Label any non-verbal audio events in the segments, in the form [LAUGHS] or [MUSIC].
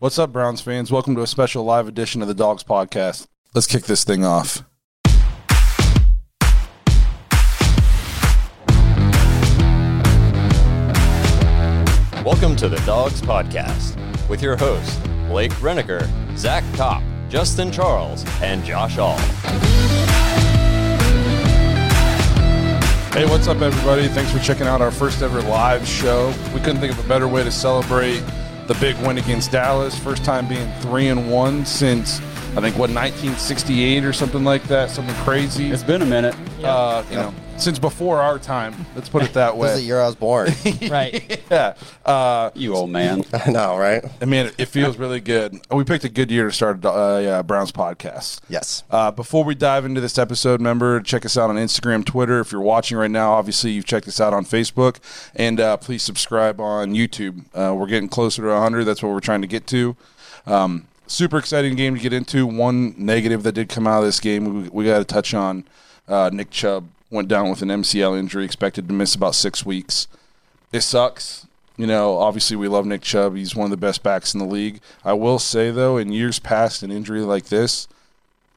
What's up, Browns fans? Welcome to a special live edition of the Dawgs Podcast. Let's kick this thing off. Welcome to the Dawgs Podcast with your hosts, Blake Reniker, Zach Kopp, Justin Charles, and Josh All. Hey, what's up, everybody? Thanks for checking out our first ever live show. We couldn't think of a better way to celebrate the big win against Dallas. First time being three and one since I think what 1968 or something like that. Something crazy. It's been a minute. Uh, you know, since before our time. Let's put it that [LAUGHS] This is the year I was born. [LAUGHS] Right. yeah. Uh, You old man. [LAUGHS] I know, right? I mean, it feels really good. We picked a good year to start a uh, yeah, Browns podcast. Yes. Uh, before we dive into this episode, remember check us out on Instagram, Twitter. If you're watching right now, obviously you've checked us out on Facebook, and uh, please subscribe on YouTube. Uh, we're getting closer to 100. That's what we're trying to get to. Um, super exciting game to get into. One negative that did come out of this game, we, we got to touch on. Uh, Nick Chubb went down with an MCL injury, expected to miss about six weeks. It sucks. You know, obviously we love Nick Chubb. He's one of the best backs in the league. I will say though, in years past, an injury like this,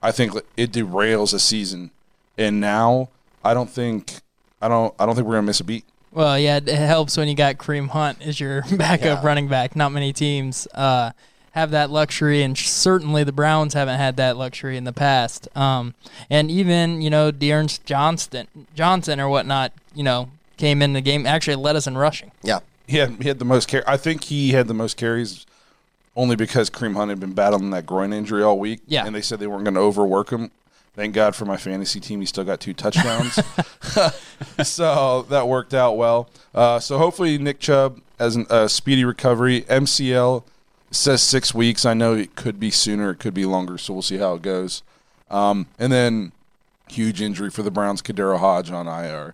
I think it derails a season. And now, I don't think, I don't, I don't think we're gonna miss a beat. Well, yeah, it helps when you got Kareem Hunt as your [LAUGHS] backup Yeah. running back. Not many teams uh, have that luxury, and certainly the Browns haven't had that luxury in the past. Um, and even you know D'Ernest Johnston, Johnson or whatnot, you know, came in the game actually led us in rushing. Yeah. He had, he had the most carry. I think he had the most carries only because Kareem Hunt had been battling that groin injury all week. Yeah. And they said they weren't going to overwork him. Thank God for my fantasy team. He still got two touchdowns. [LAUGHS] [LAUGHS] so that worked out well. Uh, so hopefully Nick Chubb has a uh, speedy recovery. MCL says six weeks. I know it could be sooner. It could be longer. So we'll see how it goes. Um, and then huge injury for the Browns. KhaDarel Hodge on IR.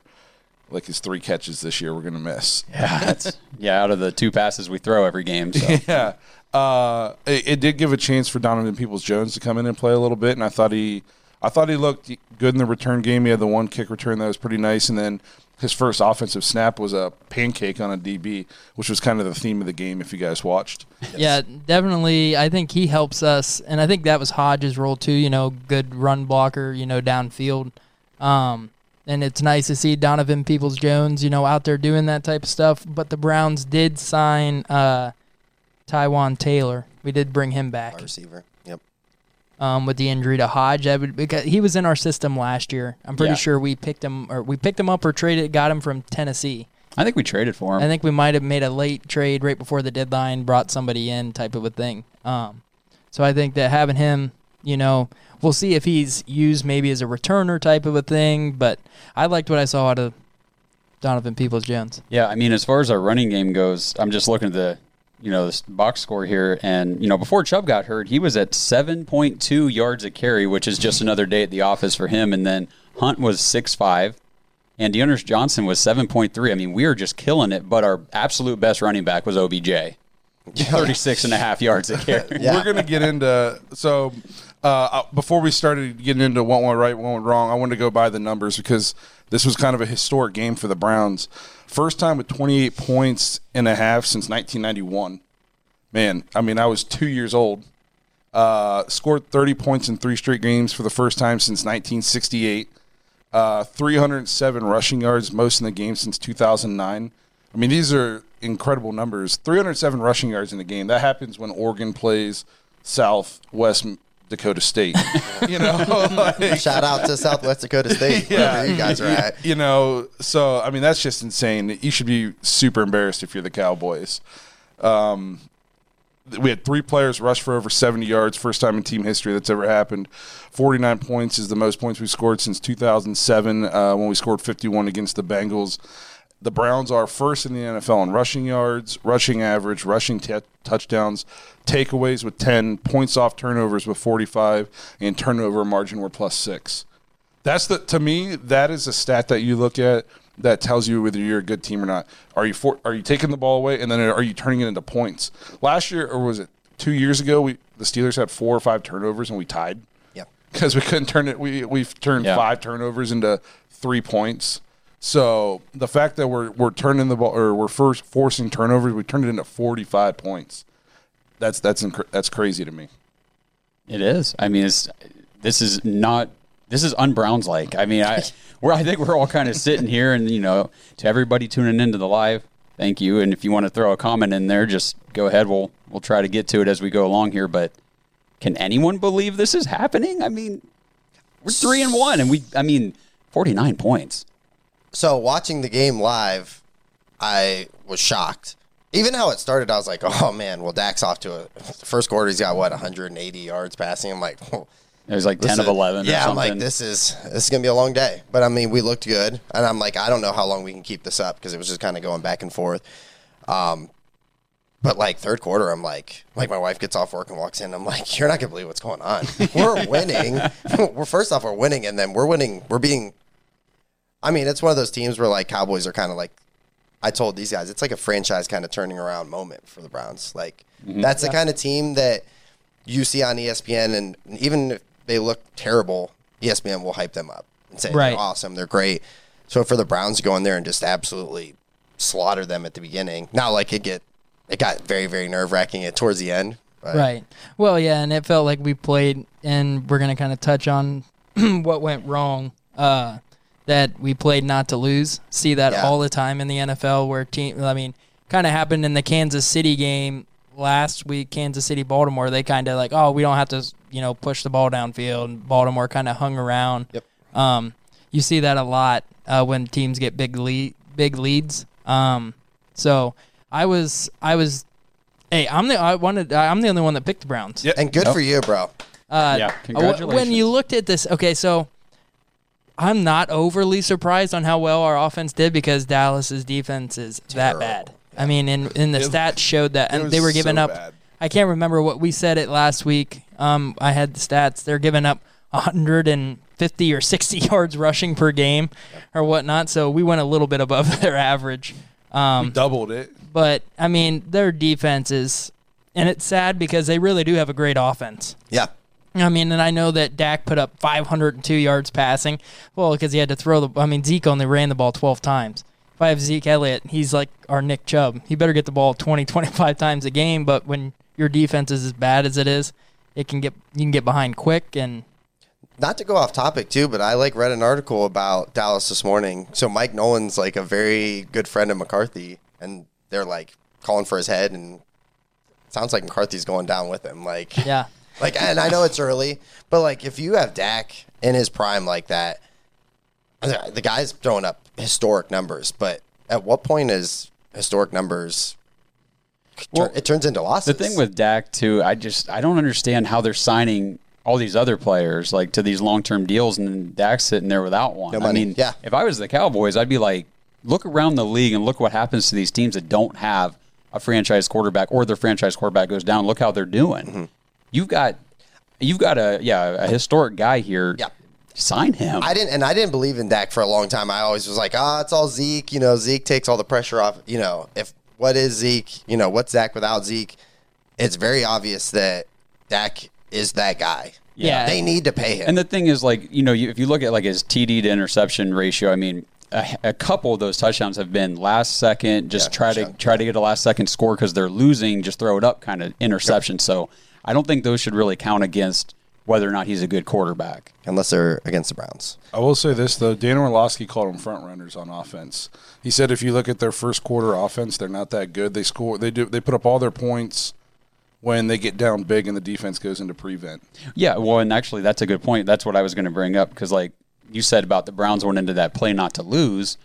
Like his three catches this year, we're going to miss. Yeah, that's yeah. Out of the two passes we throw every game, so [LAUGHS] Yeah. Uh, it, it did give a chance for Donovan Peoples Jones to come in and play a little bit, and I thought he, I thought he looked good in the return game. He had the one kick return that was pretty nice, and then his first offensive snap was a pancake on a DB, which was kind of the theme of the game. If you guys watched, Yeah, definitely. I think he helps us, and I think that was Hodges' role too. You know, good run blocker. You know, downfield. Um, and it's nice to see Donovan Peoples Jones, you know, out there doing that type of stuff. But the Browns did sign uh, Taywan Taylor. We did bring him back Our receiver. Um, with the injury to Hodge. I would, because he was in our system last year. I'm pretty Yeah. sure we picked him or we picked him up or traded, got him from Tennessee. I think we traded for him. I think we might have made a late trade right before the deadline, brought somebody in, type of a thing. Um, so I think that having him, you know, we'll see if he's used maybe as a returner type of a thing. But I liked what I saw out of Donovan Peoples Jones. yeah, I mean, as far as our running game goes, I'm just looking at the you know this box score here, and you know before Chubb got hurt, he was at 7.2 yards a carry, which is just another day at the office for him. And then Hunt was six five, And D'Ernest Johnson was 7.3. I mean, we were just killing it, but our absolute best running back was OBJ. [LAUGHS] 36 and a half yards a [LAUGHS] carry. we're gonna get into so. Uh, before we started getting into what went right, what went wrong, I wanted to go by the numbers because this was kind of a historic game for the Browns. First time with 28 points and a half since 1991. Man, I mean, I was two years old. Uh, scored 30 points in three straight games for the first time since 1968. Uh, 307 rushing yards, most in the game since 2009. I mean, these are incredible numbers. 307 rushing yards in the game. That happens when Oregon plays Southwest Dakota State. [LAUGHS] you know, like, [LAUGHS] Shout out to Southwest Dakota State, [LAUGHS] wherever you guys are at. you know, so I mean that's just insane. You should be super embarrassed if you're the Cowboys. Um, we had three players rush for over 70 yards, first time in team history that's ever happened. 49 points is the most points we've scored since 2007 uh, when we scored 51 against the Bengals. The Browns are first in the NFL in rushing yards, rushing average, rushing t- touchdowns, takeaways with 10, points off turnovers with 45, and turnover margin were plus six. That's the to me that is a stat that you look at that tells you whether you're a good team or not. Are you for, are you taking the ball away and then are you turning it into points? Last year or was it 2 years ago we the Steelers had 4 or 5 turnovers and we tied Yep. [LAUGHS] because we couldn't turn it we we've turned Yeah. 5 turnovers into 3 points. So the fact that we're we're turning the ball or we're first forcing turnovers, we turned it into 45 points. That's that's inc- that's crazy to me. It is. I mean, it's this is not this is unbrowns like. I mean, I [LAUGHS] we're I think we're all kind of sitting here, and you know, to everybody tuning into the live, thank you. And if you want to throw a comment in there, just go ahead. We'll we'll try to get to it as we go along here. But can anyone believe this is happening? I mean, we're three and one, and we. I mean, forty nine points. So watching the game live, I was shocked. Even how it started, I was like, "Oh man!" Well, Dak's off to a first quarter. He's got what 180 yards passing. I'm like, It was like this ten of eleven. Yeah, or I'm like, this is this is gonna be a long day. But I mean, we looked good, and I'm like, I don't know how long we can keep this up because it was just kind of going back and forth. Um, but like third quarter, I'm like, like my wife gets off work and walks in. I'm like, you're not gonna believe what's going on. [LAUGHS] We're winning. we're first off, we're winning, and then we're winning. We're being. I mean, it's one of those teams where like Cowboys are kind of like. I told these guys, it's like a franchise kind of turning around moment for the Browns. Like that's the kind of team that you see on ESPN, and even if they look terrible, ESPN will hype them up and say Right. they're awesome, they're great. So for the Browns to go in there and just absolutely slaughter them at the beginning, now like it get it got very very nerve wracking at towards the end. But Right. Well, yeah, and it felt like we played, and we're gonna kind of touch on [CLEARS THROAT] what went wrong. Uh, that we played not to lose. See that Yeah. all the time in the NFL, where team. I mean, kind of happened in the Kansas City game last week. Kansas City, Baltimore. They kind of like, oh, we don't have to, you know, push the ball downfield. And Baltimore kind of hung around. Yep. Um, you see that a lot uh, when teams get big lead, big leads. Um, so I was, I was. Hey, I'm the I wanted I'm the only one that picked the Browns. Yeah. And good for you, bro. Uh, Yeah, congratulations. When you looked at this, okay, so I'm not overly surprised on how well our offense did because Dallas's defense is that bad. I mean, in and the stats showed that, and they were giving so up. bad. I can't remember what we said it last week. Um, I had the stats. They're giving up 150 or 60 [LAUGHS] yards rushing per game, or whatnot. So we went a little bit above [LAUGHS] their average. Um, Doubled it. but I mean, their defense is, and it's sad because they really do have a great offense. Yeah. I mean, and I know that Dak put up 502 yards passing. Well, because he had to throw the. I mean, Zeke only ran the ball 12 times. If I have Zeke Elliott, he's like our Nick Chubb. He better get the ball 20, [LAUGHS] 25 times a game. But when your defense is as bad as it is, it can get you can get behind quick. And Not to go off topic too, but I like read an article about Dallas this morning. So Mike Nolan's like a very good friend of McCarthy, and they're like calling for his head, and it sounds like McCarthy's going down with him. Like, yeah, like, and I know it's early, but like if you have Dak in his prime like that, the guy's throwing up historic numbers. But at what point is historic numbers? Well, it turns into losses. The thing with Dak too, I just I don't understand how they're signing all these other players like to these long term deals, and then Dak's sitting there without one. No. I mean, Yeah. If I was the Cowboys, I'd be like, look around the league and look what happens to these teams that don't have a franchise quarterback or their franchise quarterback goes down. Look how they're doing. Mm-hmm. You've got you've got a yeah a historic guy here. Yeah. Sign him. I didn't, and I didn't believe in Dak for a long time. I always was like, ah, it's all Zeke. You know, Zeke takes all the pressure off. You know, if what is Zeke? You know, what's Zach without Zeke? It's very obvious that Dak is that guy. Yeah. they need to pay him. And the thing is, like you know, you, if you look at like his TD to interception ratio, I mean, a, a couple of those touchdowns have been last second, just Yeah, try to touchdown. try to get a last second score because they're losing, just throw it up kind of interception. So I don't think those should really count against whether or not he's a good quarterback. unless they're against the Browns. I will say this though, Dan Orlovsky called them front runners on offense. He said if you look at their first quarter offense, they're not that good. They score, they do, they put up all their points when they get down big and the defense goes into prevent. Yeah, well, and actually, that's a good point. That's what I was going to bring up because, like you said about the Browns went into that play not to lose.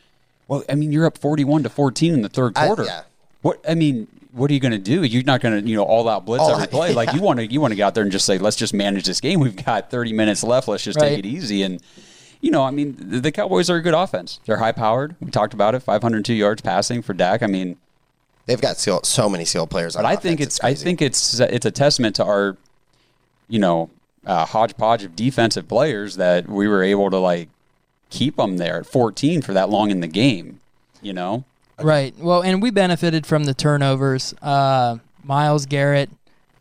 Well, I mean, you're up forty-one to fourteen in the third I- quarter. yeah. What I mean, what are you going to do? You're not going to, you know, all out blitz All every out- play. Like you want to, you want to get out there and just say, let's just manage this game. We've got thirty minutes left. Let's just Right. take it easy. And you know, I mean, the, Cowboys are a good offense. They're high-powered. We talked about it. Five hundred two yards passing for Dak. I mean, They've got skill, so many seal players. On but I think it's, I think it's it's a testament to our, you know, uh, hodgepodge of defensive players that we were able to like keep them there at 14 for that long in the game. You know, Right. Well, and we benefited from the turnovers. Uh, Myles Garrett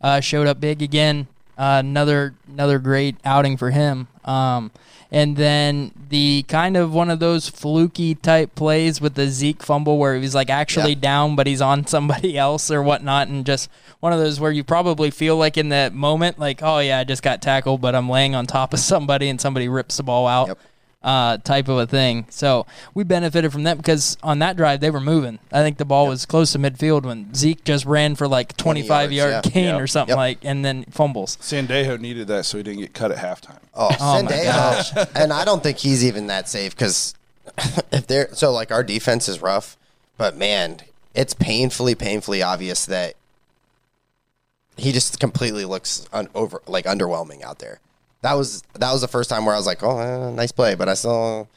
uh, showed up big again. Uh, another another great outing for him. Um, and then the kind of one of those fluky type plays with the Zeke fumble where he's like actually Yeah. down, but he's on [LAUGHS] somebody else or whatnot, and just one of those where you probably feel like in that moment, like, oh yeah, I just got tackled, but I'm laying on top of somebody and somebody rips the ball out Yep. Uh, type of a thing. So we benefited from that because on that drive they were moving. I think the ball was close to midfield when Zeke just ran for like 25 yards, yard yeah. gain Yep. or something Yep. like, and then fumbles. Sendejo needed that so he didn't get cut at halftime. Oh, Oh, my Sendejo, [LAUGHS] and I don't think he's even that safe because [LAUGHS] if they're so like our defense is rough, but man, it's painfully, painfully obvious that he just completely looks un- over like underwhelming out there. That was that was the first time where I was like, oh, eh, nice play, but I still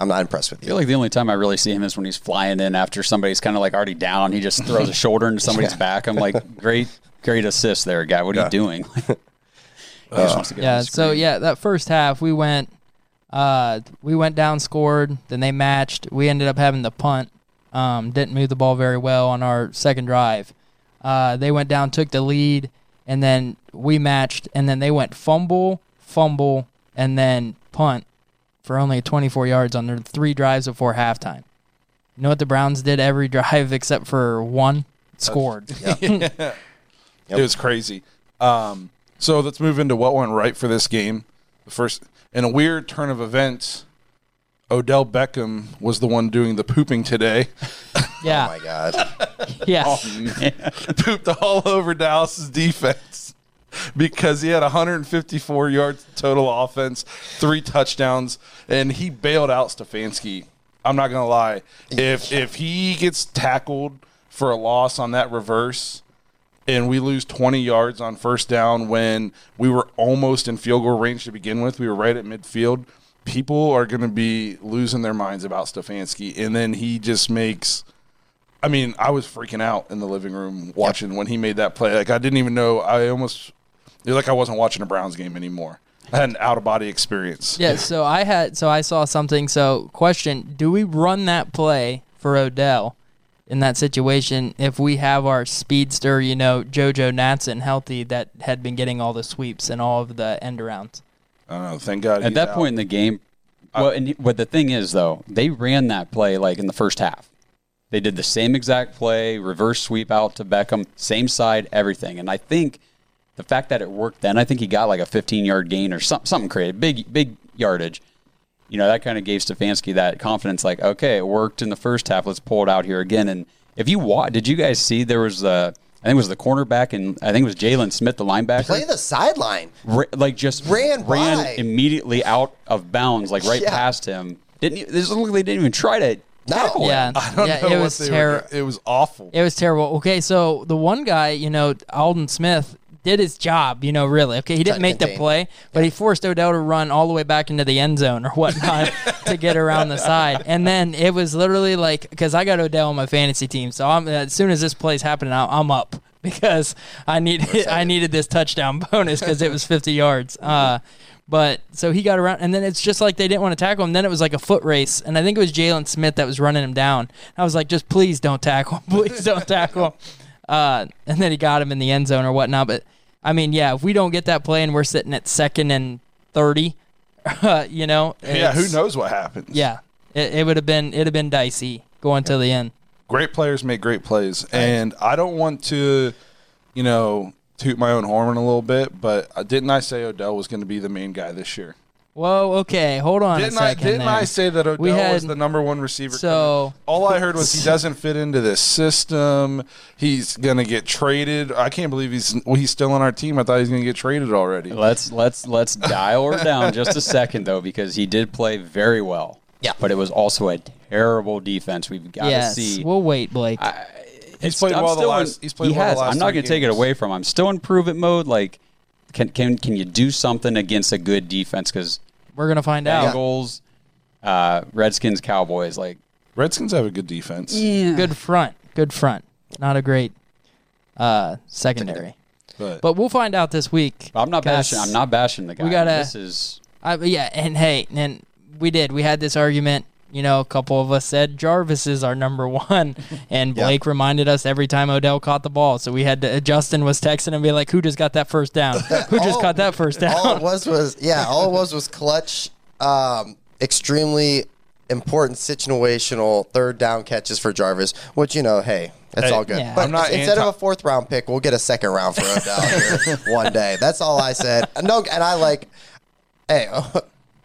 I'm not impressed with I feel you. like the only time I really see him is when he's flying in after somebody's kind of like already down. He just throws a shoulder into somebody's [LAUGHS] back. I'm like, great, great assist there, guy. What are you doing? [LAUGHS] He [LAUGHS] just wants to get Yeah. So yeah, that first half we went, uh, we went down, scored, then they matched. We ended up having the punt. Um, didn't move the ball very well on our second drive. Uh, they went down, took the lead, and then we matched, and then they went fumble, fumble, and then punt for only 24 yards on their three drives before halftime. You know what the Browns did every [LAUGHS] drive except for one? Scored. [LAUGHS] [LAUGHS] It was crazy. Um, so let's move into what went right for this game. The first, in a weird turn of events, Odell Beckham was the one doing the pooping today. [LAUGHS] Yeah. Oh my god, [LAUGHS] yeah. Oh, Pooped all over Dallas's defense because he had 154 yards total offense, three touchdowns, and he bailed out Stefanski. I'm not gonna lie. If if he gets tackled for a loss on that reverse, and we lose 20 yards on first down when we were almost in field goal range to begin with. We were right at midfield. People are going to be losing their minds about Stefanski. And then he just makes. I mean, I was freaking out in the living room watching when he made that play. Like, I didn't even know. I almost. Like I wasn't watching a Browns game anymore. I had an out of body experience. Yeah, so I had so I saw something. So question: Do we run that play for Odell in that situation if we have our speedster, you know, JoJo Natson healthy that had been getting all the sweeps and all of the end arounds? I don't know. Thank God. At that out. point in the game, well, and what the thing is though, they ran that play like in the first half. They did the same exact play, reverse sweep out to Beckham, same side, everything. And I think the fact that it worked then, I think he got like a 15 yard gain or something, something creative, big, big yardage. You know, that kind of gave Stefanski that confidence, like, okay, it worked in the first half. Let's pull it out here again. And if you watch, did you guys see there was the, I think it was the cornerback and I think it was Jaylon Smith, the linebacker play the sideline. ra- like just Ran by. immediately out of bounds, like right Yeah. past him. Didn't e- this looked like they didn't even try to No. tackle him. Yeah, I don't yeah, know it what was they were terrible. It was awful. It was terrible. Okay, so the one guy, you know, Aldon Smith did his job, you know, really. Okay, he didn't make the contain. play, but he forced Odell to run all the way back into the end zone or whatnot [LAUGHS] to get around the side. And then it was literally like, because I got Odell on my fantasy team, so I'm as soon as this play's happening, I'm up [LAUGHS] because I needed I needed this touchdown [LAUGHS] bonus because it was 50 yards. Uh, but so he got around, and then it's just like they didn't want to tackle him. Then it was like a foot race, and I think it was Jaylon Smith that was running him down. I was like, just please don't tackle him, please don't tackle him. Uh, and then he got him in the end zone or whatnot. But I mean, yeah, if we don't get that play and we're sitting at second and thirty, uh, [LAUGHS] you know, yeah, who knows what happens? Yeah, it, it would have been it'd have been dicey going to the end. great players make great plays and i don't want to you know toot my own horn a little bit, but uh, didn't I say Odell was going to be the main guy this year? Whoa, okay, hold on Didn't a I? second. Didn't there. I say that Odell We had- was the number one receiver? So- coming? all I heard was he doesn't fit into this system. He's going to get traded. I can't believe he's well, he's still on our team. I thought he was going to get traded already. Let's let's let's dial her down just a second though, because he did play very well. Yeah. But it was also a terrible defense. We've got to yes, see. we'll wait, Blake. He's played I'm well the still last. in- He's played he well has. the last I'm not going to take it away from him. I'm still in prove it mode. Like, can can can you do something against a good defense? Because We're gonna find out. Bengals, uh, Redskins, Cowboys, like Redskins have a good defense. Good front, good front. Not a great uh, secondary, But, but we'll find out this week. I'm not bashing. I'm not bashing the guy. We gotta- This is I, yeah, and hey, and we did. We had this argument. You know, a couple of us said Jarvis is our number one, [LAUGHS] and Yeah. Blake reminded us every time Odell caught the ball. So we had to. Justin was texting and be like, "Who just got that first down? [LAUGHS] Who just All- caught that first down?" all it down?" was was yeah, all it was was clutch, um, extremely important situational third down catches for Jarvis. Which you know, hey, that's all good. Yeah. But I'm not instead anti- of a fourth round pick, we'll get a second round for Odell here [LAUGHS] one day. That's all I said. No, and I like, hey.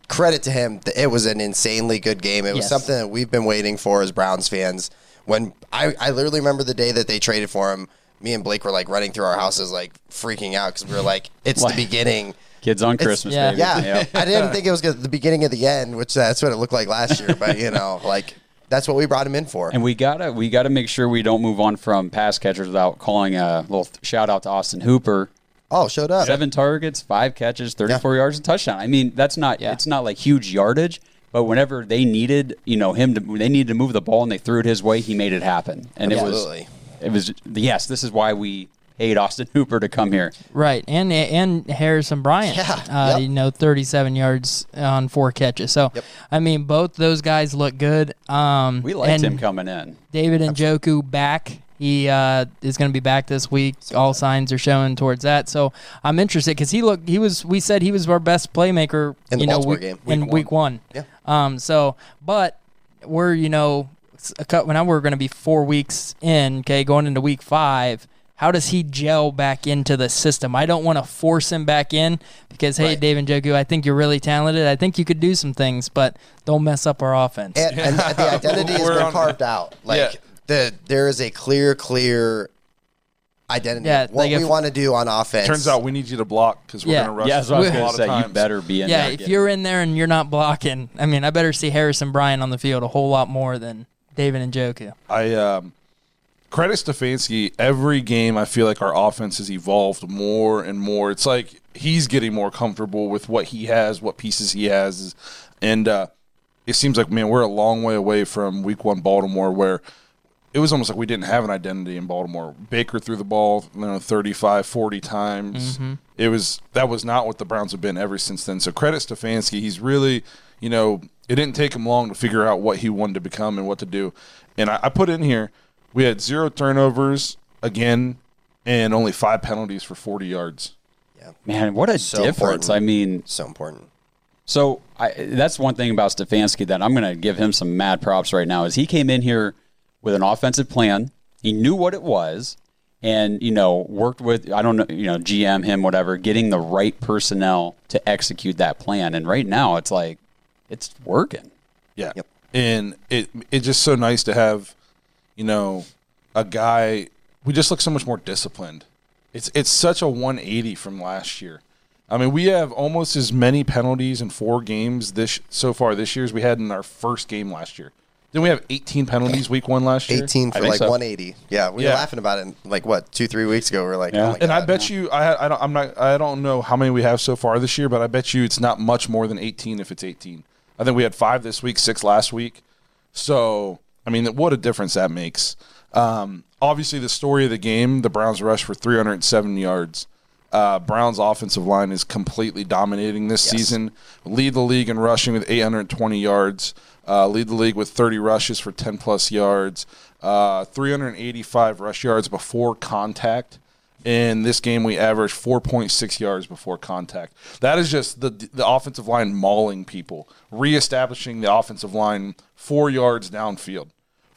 Credit to him, it was an insanely good game. It was Yes. something that we've been waiting for as Browns fans. When I, I literally remember the day that they traded for him, me and Blake were like running through our houses, like freaking out because we were like, it's the beginning. [LAUGHS] kids on It's- Christmas. yeah. baby. Yeah, I didn't think it was [LAUGHS] the beginning of the end, which uh, that's what it looked like last year. But you know, [LAUGHS] like that's what we brought him in for. And we gotta we gotta make sure we don't move on from pass catchers without calling a little th- shout out to Austin Hooper. Oh, showed up. Seven targets, five catches, 34 yards and touchdown. I mean, that's not Yeah. it's not like huge yardage, but whenever they needed, you know, him to they needed to move the ball and they threw it his way, he made it happen. And Absolutely. it was it was yes, this is why we hate Austin [LAUGHS] Hooper to come here. Right, and and Harrison Bryant, Yeah, uh, yep. you know, thirty-seven yards on four catches. So, Yep. I mean, both those guys look good. Um, We liked and him coming in. David Njoku back. He uh, is going to be back this week. All signs are showing towards that. So I'm interested because he looked. He was. We said he was our best playmaker. In the you know, Baltimore week- game. in Week week one. Yeah. Um. So, but we're you know, s- a cut. Now we're going to be four weeks in. Okay, going into week five. How does he gel back into the system? I don't want to force him back in because hey, Right. David Njoku, I think you're really talented. I think you could do some things, but don't mess up our offense. and, and the identity has been carved out. Like Yeah. The there is a clear, clear identity. Yeah, what like we if- want to do on offense. turns out we need you to block because we're Yeah. going to rush. Yeah, that's what I was a going lot to of say. You times. better be in Yeah, there. if Get- you're in there and you're not blocking, I mean, I better see Harrison Bryant on the field a whole lot more than David Njoku. I um, credit Stefanski. Every game, I feel like our offense has evolved more and more. It's like he's getting more comfortable with what he has, what pieces he has, and uh, it seems like man, we're a long way away from Week One Baltimore, where it was almost like we didn't have an identity in Baltimore. Baker threw the ball, you know, 35, 40 times. Mm-hmm. It was that was not what the Browns have been ever since then. So credit Stefanski. He's really, you know, it didn't take him long to figure out what he wanted to become and what to do. And I, I put in here, we had zero turnovers again, and only five penalties for 40 yards. Yeah. Man, what a So difference. important. I mean, so important. So I, that's one thing about Stefanski that I'm going to give him some mad props right now is he came in here with an offensive plan. He knew what it was, and you know worked with I don't know you know GM him whatever, getting the right personnel to execute that plan. And right now it's like it's working. Yeah. Yep. And it it's just so nice to have, you know, a guy we just look so much more disciplined. It's it's such a 180 from last year. I mean, we have almost as many penalties in four games this so far this year as we had in our first game last year. Didn't we have 18 penalties week one last year? 18 for like so. 180. Yeah, we Yeah. were laughing about it like what two, three weeks ago. We are like, Yeah. oh my And I God. bet you, I, I don't, I'm not, I don't know how many we have so far this year, but I bet you it's not much more than 18 if it's 18. I think we had five this week, six last week. So, I mean, what a difference that makes. Um, obviously, the story of the game, the Browns rushed for 307 yards. Uh, Browns' offensive line is completely dominating this season. Lead the league in rushing with 820 yards. Uh, lead the league with 30 rushes for 10 plus yards. Uh, 385 rush yards before contact. In this game, we averaged 4.6 yards before contact. That is just the the offensive line mauling people, reestablishing the offensive line four yards downfield.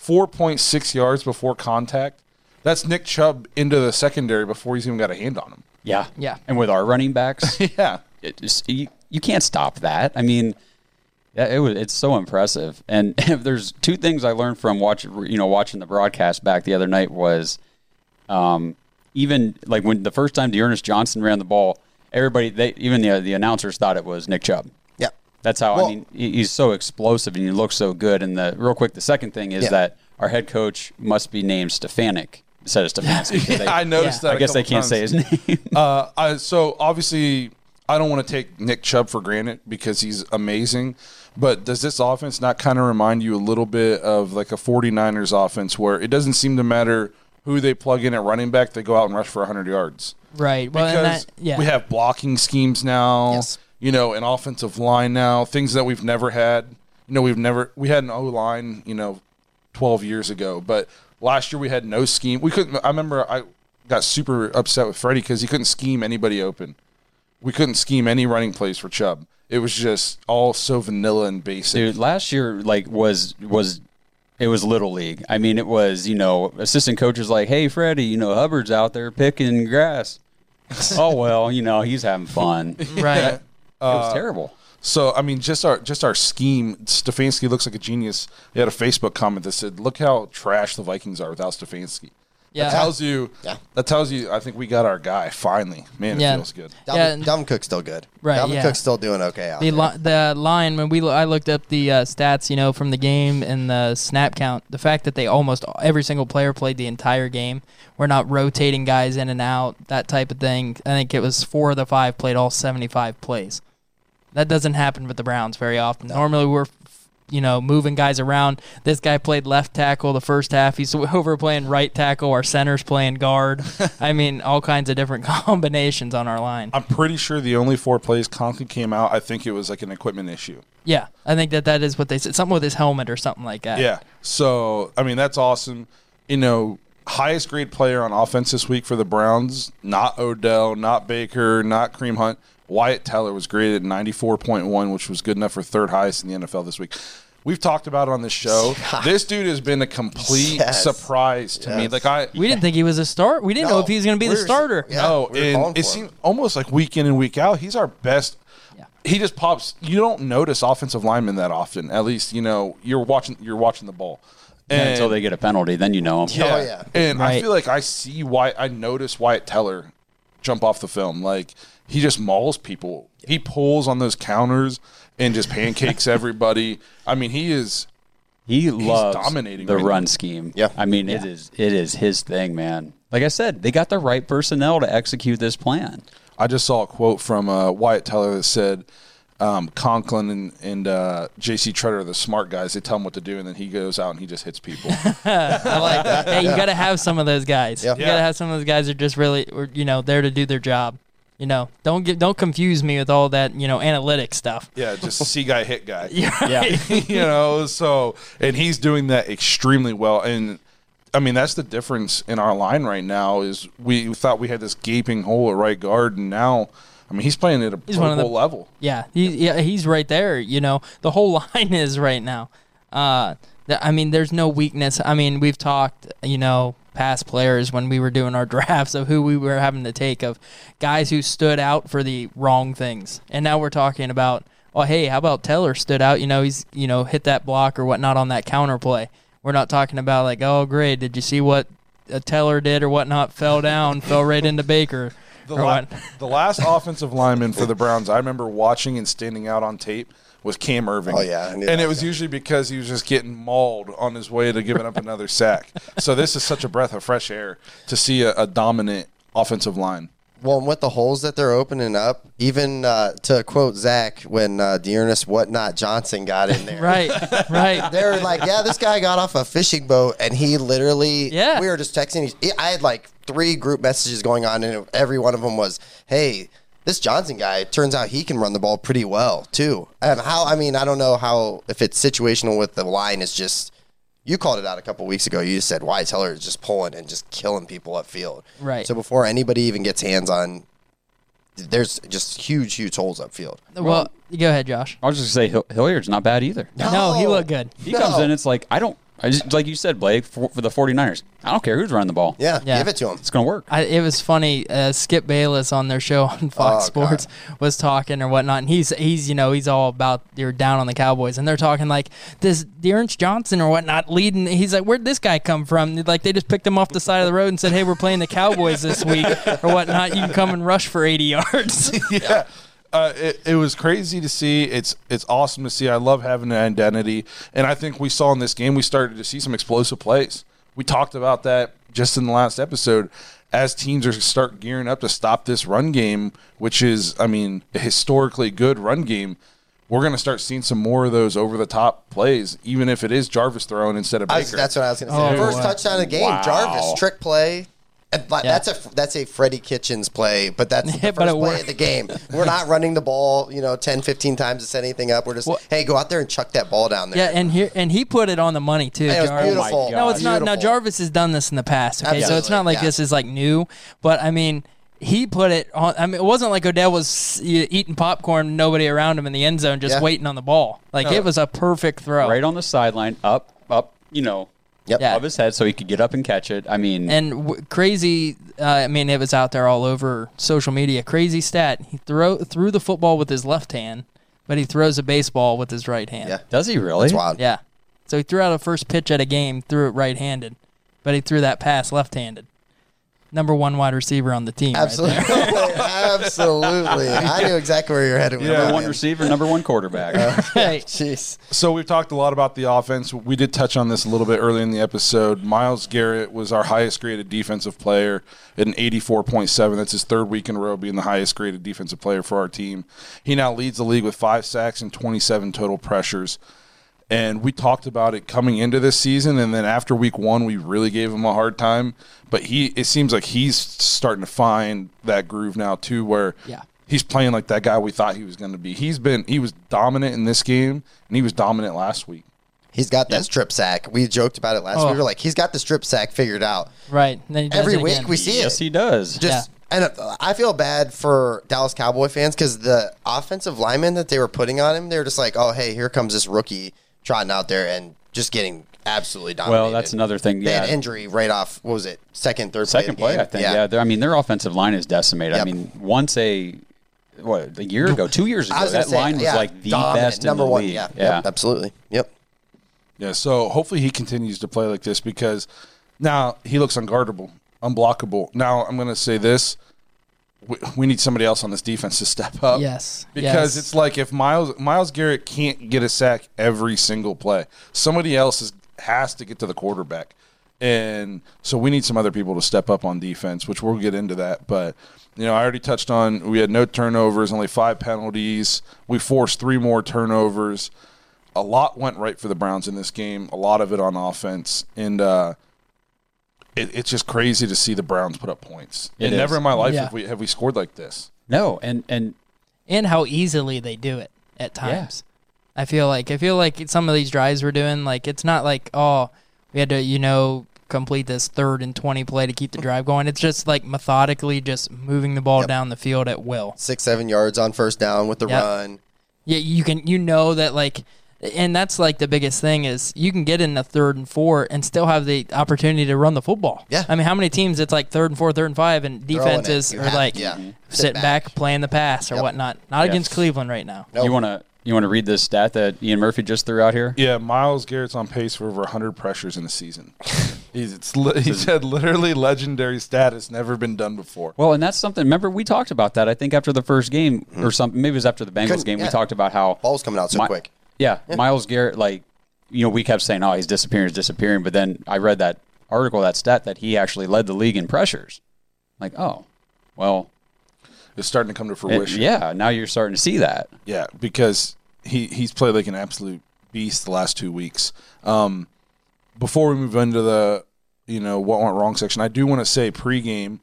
4.6 yards before contact. That's Nick Chubb into the secondary before he's even got a hand on him. Yeah, Yeah. And with our running backs, [LAUGHS] Yeah. it just, you, you can't stop that. I mean, yeah, it was it's so impressive. And [LAUGHS] if there's two things I learned from watching, you know, watching the broadcast back the other night was, um, even like when the first time D'Ernest Johnson ran the ball, everybody, they even the the announcers thought it was Nick Chubb. Yeah. That's how Well- I mean. He's so explosive and he looks so good. And the real quick, the second thing is Yeah. that our head coach must be named Stefanik instead of [LAUGHS] Stefanski. 'cause they- I noticed Yeah. that. I a guess they can't say his [LAUGHS] name. Uh, I, so obviously, I don't want to take Nick Chubb for granted because he's amazing. But does this offense not kind of remind you a little bit of like a 49ers offense where it doesn't seem to matter who they plug in at running back, they go out and rush for 100 yards? Right. Well, and Because that, yeah. we have blocking schemes now, Yes. you know, an offensive line now, things that we've never had. You know, we've never, we had an O line, you know, 12 years ago, but last year we had no scheme. We couldn't, I remember I got super upset with Freddie because he couldn't scheme anybody open. We couldn't scheme any running plays for Chubb. It was just all so vanilla and basic. Dude, last year like was was it was little league. I mean, it was you know assistant coaches like, hey Freddie, you know Hubbard's out there picking grass. [LAUGHS] oh well, you know he's having fun. Right. It right. was terrible. So I mean, just our just our scheme. Stefanski looks like a genius. He had a Facebook comment that said, "Look how trash the Vikings are without Stefanski." Yeah. That tells you. Yeah. That tells you. I think we got our guy finally. Man, it Yeah. feels good. Dalvin, Yeah, Dalvin Cook's still good. Right, Dalvin yeah. Cook's still doing okay out The there. li- the line when we I looked up the uh, stats, you know, from the game and the snap count. The fact that they almost every single player played the entire game. We're not rotating guys in and out, that type of thing. I think it was four of the five played all seventy five plays. That doesn't happen with the Browns very often. Normally we're you know, moving guys around. This guy played left tackle the first half. He's [LAUGHS] over playing right tackle. Our center's playing guard. [LAUGHS] I mean, all kinds of different [LAUGHS] combinations on our line. I'm pretty sure the only four plays Conklin came out. I think it was like an equipment issue. Yeah, I think that that is what they said. Something with his helmet or something like that. Yeah. So I mean, that's awesome. You know, highest grade player on offense this week for the Browns. Not Odell, not Baker, not Kareem Hunt. Wyatt Teller was graded 94.1, which was good enough for third highest in the NFL this week. We've talked about it on this show. [LAUGHS] This dude has been a complete Yes. surprise to me. Like I, We didn't think he was a start. We didn't know if he was going to be the we were- starter. yeah. no, we and it for seemed almost like week in and week out, he's our best. Yeah. He just pops. You don't notice offensive linemen that often. At least you know you're watching. You're watching the ball. And, until they get a penalty, then you know him. Oh, yeah. And I feel like I see why I notice Wyatt Teller jump off the film. Like he just mauls people. He pulls on those counters and just pancakes everybody. I mean, he is. He loves dominating the right run now. scheme. Yeah. I mean, it is it is his thing, man. Like I said, they got the right personnel to execute this plan. I just saw a quote from uh, Wyatt Teller that said. Um, Conklin and, and uh, J.C. Tretter are the smart guys. They tell him what to do, and then he goes out and he just hits people. [LAUGHS] I like that. Hey, you [LAUGHS] got to have some of those guys. Yeah. You got to have some of those guys that are just really, or, you know, there to do their job. You know, don't get, don't confuse me with all that, you know, analytic stuff. Yeah, just [LAUGHS] see guy hit guy. Yeah. [LAUGHS] you know, so and he's doing that extremely well. And I mean, that's the difference in our line right now is we thought we had this gaping hole at right guard, and now I mean he's playing at a He's Pro one of the- level. Yeah, he, yeah, he's right there. You know, the whole [LAUGHS] line is right now. Uh, I mean, there's no weakness. I mean, we've talked, you know, past players when we were doing our [LAUGHS] drafts of who we were having to take of guys who stood out for the wrong things, and now we're talking about, oh, hey, how about Teller stood out? You know, he's you know hit that block or whatnot on that counter play. We're not talking about like, oh, great, did you see what a Teller did or whatnot? Fell down, [LAUGHS] fell right into Baker. The, la- the last [LAUGHS] offensive lineman for the Browns I remember watching and standing out on tape was Cam Erving. Oh, yeah, and it was guy. usually because he was just getting mauled on his way to giving up another sack. So this is such a breath of fresh air to see a, a dominant offensive line. Well, and with the holes that they're opening up, even uh, to quote Zach, when uh, D'Ernest Whatnot Johnson got in there. [LAUGHS] right, right. [LAUGHS] They were like, yeah, this guy got off a fishing boat, and he literally, Yeah. we were just texting. I had like three group messages going on, and every one of them was, hey, this Johnson guy, turns out he can run the ball pretty well, too. And how, I mean, I don't know how, if it's situational with the line, is just, you called it out a couple weeks ago. You just said Wyatt Teller is just pulling and just killing people upfield. Right. So before anybody even gets hands on, there's just huge, huge holes upfield. Well, go ahead, Josh. I was just gonna say Hill- Hilliard's not bad either. No, he looked good. He comes in, it's like I don't I just, like you said, Blake, for, for the 49ers, I don't care who's running the ball. Yeah, Yeah. give it to him. It's going to work. I, it was funny. Uh, Skip Bayless on their show on Fox Oh, Sports was talking or whatnot, and he's he's you know he's all about you're down on the Cowboys, and they're talking like this D'Ernest Johnson or whatnot leading. He's like, where'd this guy come from? Like they just picked him off the side of the road and said, hey, we're playing the Cowboys this week or whatnot. You can come and rush for 80 yards. [LAUGHS] yeah. Uh, it, it was crazy to see. It's it's awesome to see. I love having an identity, and I think we saw in this game we started to see some explosive plays. We talked about that just in the last episode. As teams are start gearing up to stop this run game, which is, I mean, a historically good run game, we're going to start seeing some more of those over the top plays, even if it is Jarvis throwing instead of I Baker. was, that's what I was going to say. Oh, First wow. touchdown of the game, Wow. Jarvis trick play. And like, Yeah. That's a that's a Freddie Kitchens play, but that's [LAUGHS] the Yeah, first but play worked. of the game. [LAUGHS] We're not running the ball, you know, 10, 15 times to set anything up. We're just, Well- hey, go out there and chuck that ball down there. yeah, and here and he put it on the money too. It was Jarvis. beautiful. No, it's not. Now Jarvis has done this in the past. Okay, so it's not like yeah. this is like new. But I mean, he put it on. I mean, it wasn't like Odell was uh, eating popcorn, nobody around him in the end zone, just Yeah. waiting on the ball. Like it was a perfect throw. Right on the sideline, up, up, you know, Yep. Yeah. above his head so he could get up and catch it. I mean, And w- crazy, uh, I mean, it was out there all over social media. Crazy stat: he throw threw the football with his left hand, but he throws a baseball with his right hand. Yeah. does he really? It's wild. Yeah. So he threw out a first pitch at a game, threw it right-handed, but he threw that pass left-handed. Number one wide receiver on the team. right there. Absolutely. [LAUGHS] Absolutely. I knew exactly where you're headed Yeah. Number one receiver, number one quarterback. [LAUGHS] Uh, [LAUGHS] hey, Jeez. So we've talked a lot about the offense. We did touch on this a little bit earlier in the episode. Myles Garrett was our highest graded defensive player at an 84.7. That's his third week in a row being the highest graded defensive player for our team. He now leads the league with five sacks and 27 total pressures. And we talked about it coming into this season, and then after week one, we really gave him a hard time. But he, it seems like he's starting to find that groove now too, where Yeah. he's playing like that guy we thought he was going to be. He's been he was dominant in this game, and he was dominant last week. He's got that strip sack. We joked about it last Oh. week. We were like, he's got the strip sack figured out. right. And then he does Every it week again. we see yes, it. Yes, he does. Just and uh, I feel bad for Dallas Cowboy fans because the offensive linemen that they were putting on him, they were just like, oh hey, here comes this rookie trotting out there and just getting absolutely dominated. well, that's another thing. They had injury right off. What was it? Second, third, second play, play, of the I game? think. Yeah, they're- I mean their offensive line is decimated. I mean, once a what a year ago, two years ago, I was gonna that say, line was yeah, like the dominant, best number the one. league. Yeah, yeah. Yep, absolutely. Yep. Yeah, so hopefully he continues to play like this because now he looks unguardable, unblockable. Now I'm going to say this: we, we need somebody else on this defense to step up. Yes, because yes. it's like if Myles Myles Garrett can't get a sack every single play, somebody else is, has to get to the quarterback, and so we need some other people to step up on defense, which we'll get into that. But you know, I already touched on we had no turnovers, only five penalties. We forced three more turnovers a lot went right for the Browns in this game. A lot of it on offense, and uh, it, it's just crazy to see the Browns put up points. It and is. never in my life Yeah. have we have we scored like this. No, and and and how easily they do it at times. I feel like I feel like some of these drives we're doing, like it's not like oh we had to you know complete this third and twenty play to keep the drive going. It's just like methodically just moving the ball Yep. down the field at will. Six, seven yards on first down with the Yep. run. Yeah, you can you know that like and that's like the biggest thing is you can get in the third and four and still have the opportunity to run the football. Yeah. I mean, how many teams it's like third and four, third and five, and defenses are have- like yeah. Sit sitting back. back. playing the pass or Yep. whatnot. Not Yes. against Cleveland right now. Nope. you want to you want to read this stat that Ian Murphy just threw out here? Yeah, Myles Garrett's on pace for over 100 pressures in a season. [LAUGHS] He's it's li- he said literally legendary status, never been done before. Well, and that's something. Remember, we talked about that. I think after the first game mm-hmm. or something. Maybe it was after the Bengals Couldn't- game. We talked about how Ball's coming out so Mi- quick. Yeah, Myles Garrett, like, you know, we kept saying, oh, he's disappearing, he's disappearing. But then I read that article, that stat, that he actually led the league in pressures. Like, oh, well, It's starting to come to it- fruition. yeah, now you're starting to see that. Yeah, because he he's played like an absolute beast the last two weeks. Um, before we move into the you know what went wrong section, I do want to say pregame.